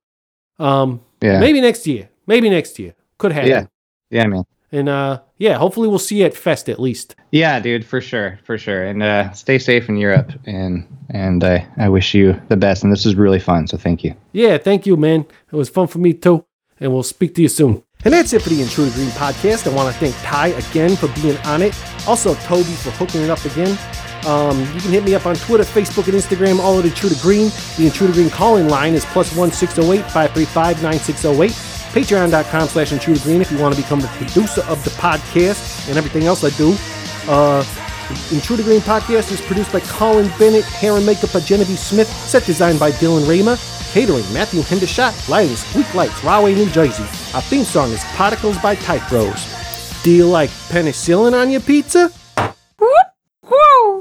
Um, Yeah. maybe next year. Maybe next year. Could happen. Yeah. Yeah, man. And uh, yeah, hopefully we'll see you at Fest at least. Yeah, dude, for sure, for sure. And uh, stay safe in Europe, and and I I wish you the best. And this was really fun, so thank you. Yeah, thank you, man. It was fun for me too. And we'll speak to you soon. And that's it for the Intruder Green podcast. I want to thank Ty again for being on it. Also, Toby for hooking it up again. Um, you can hit me up on Twitter, Facebook, and Instagram, all at Intruder Green. The Intruder Green calling line is plus one six zero eight five three five nine six zero eight. Patreon.com slash Intruder Green if you want to become the producer of the podcast and everything else I do. Uh, Intruder Green podcast is produced by Colin Bennett, hair and makeup by Genevieve Smith, set design by Dylan Rama, catering Matthew Hendershot, lighting Squeak Lights, Rahway, New Jersey. Our theme song is Particles by Type Bros. Do you like penicillin on your pizza?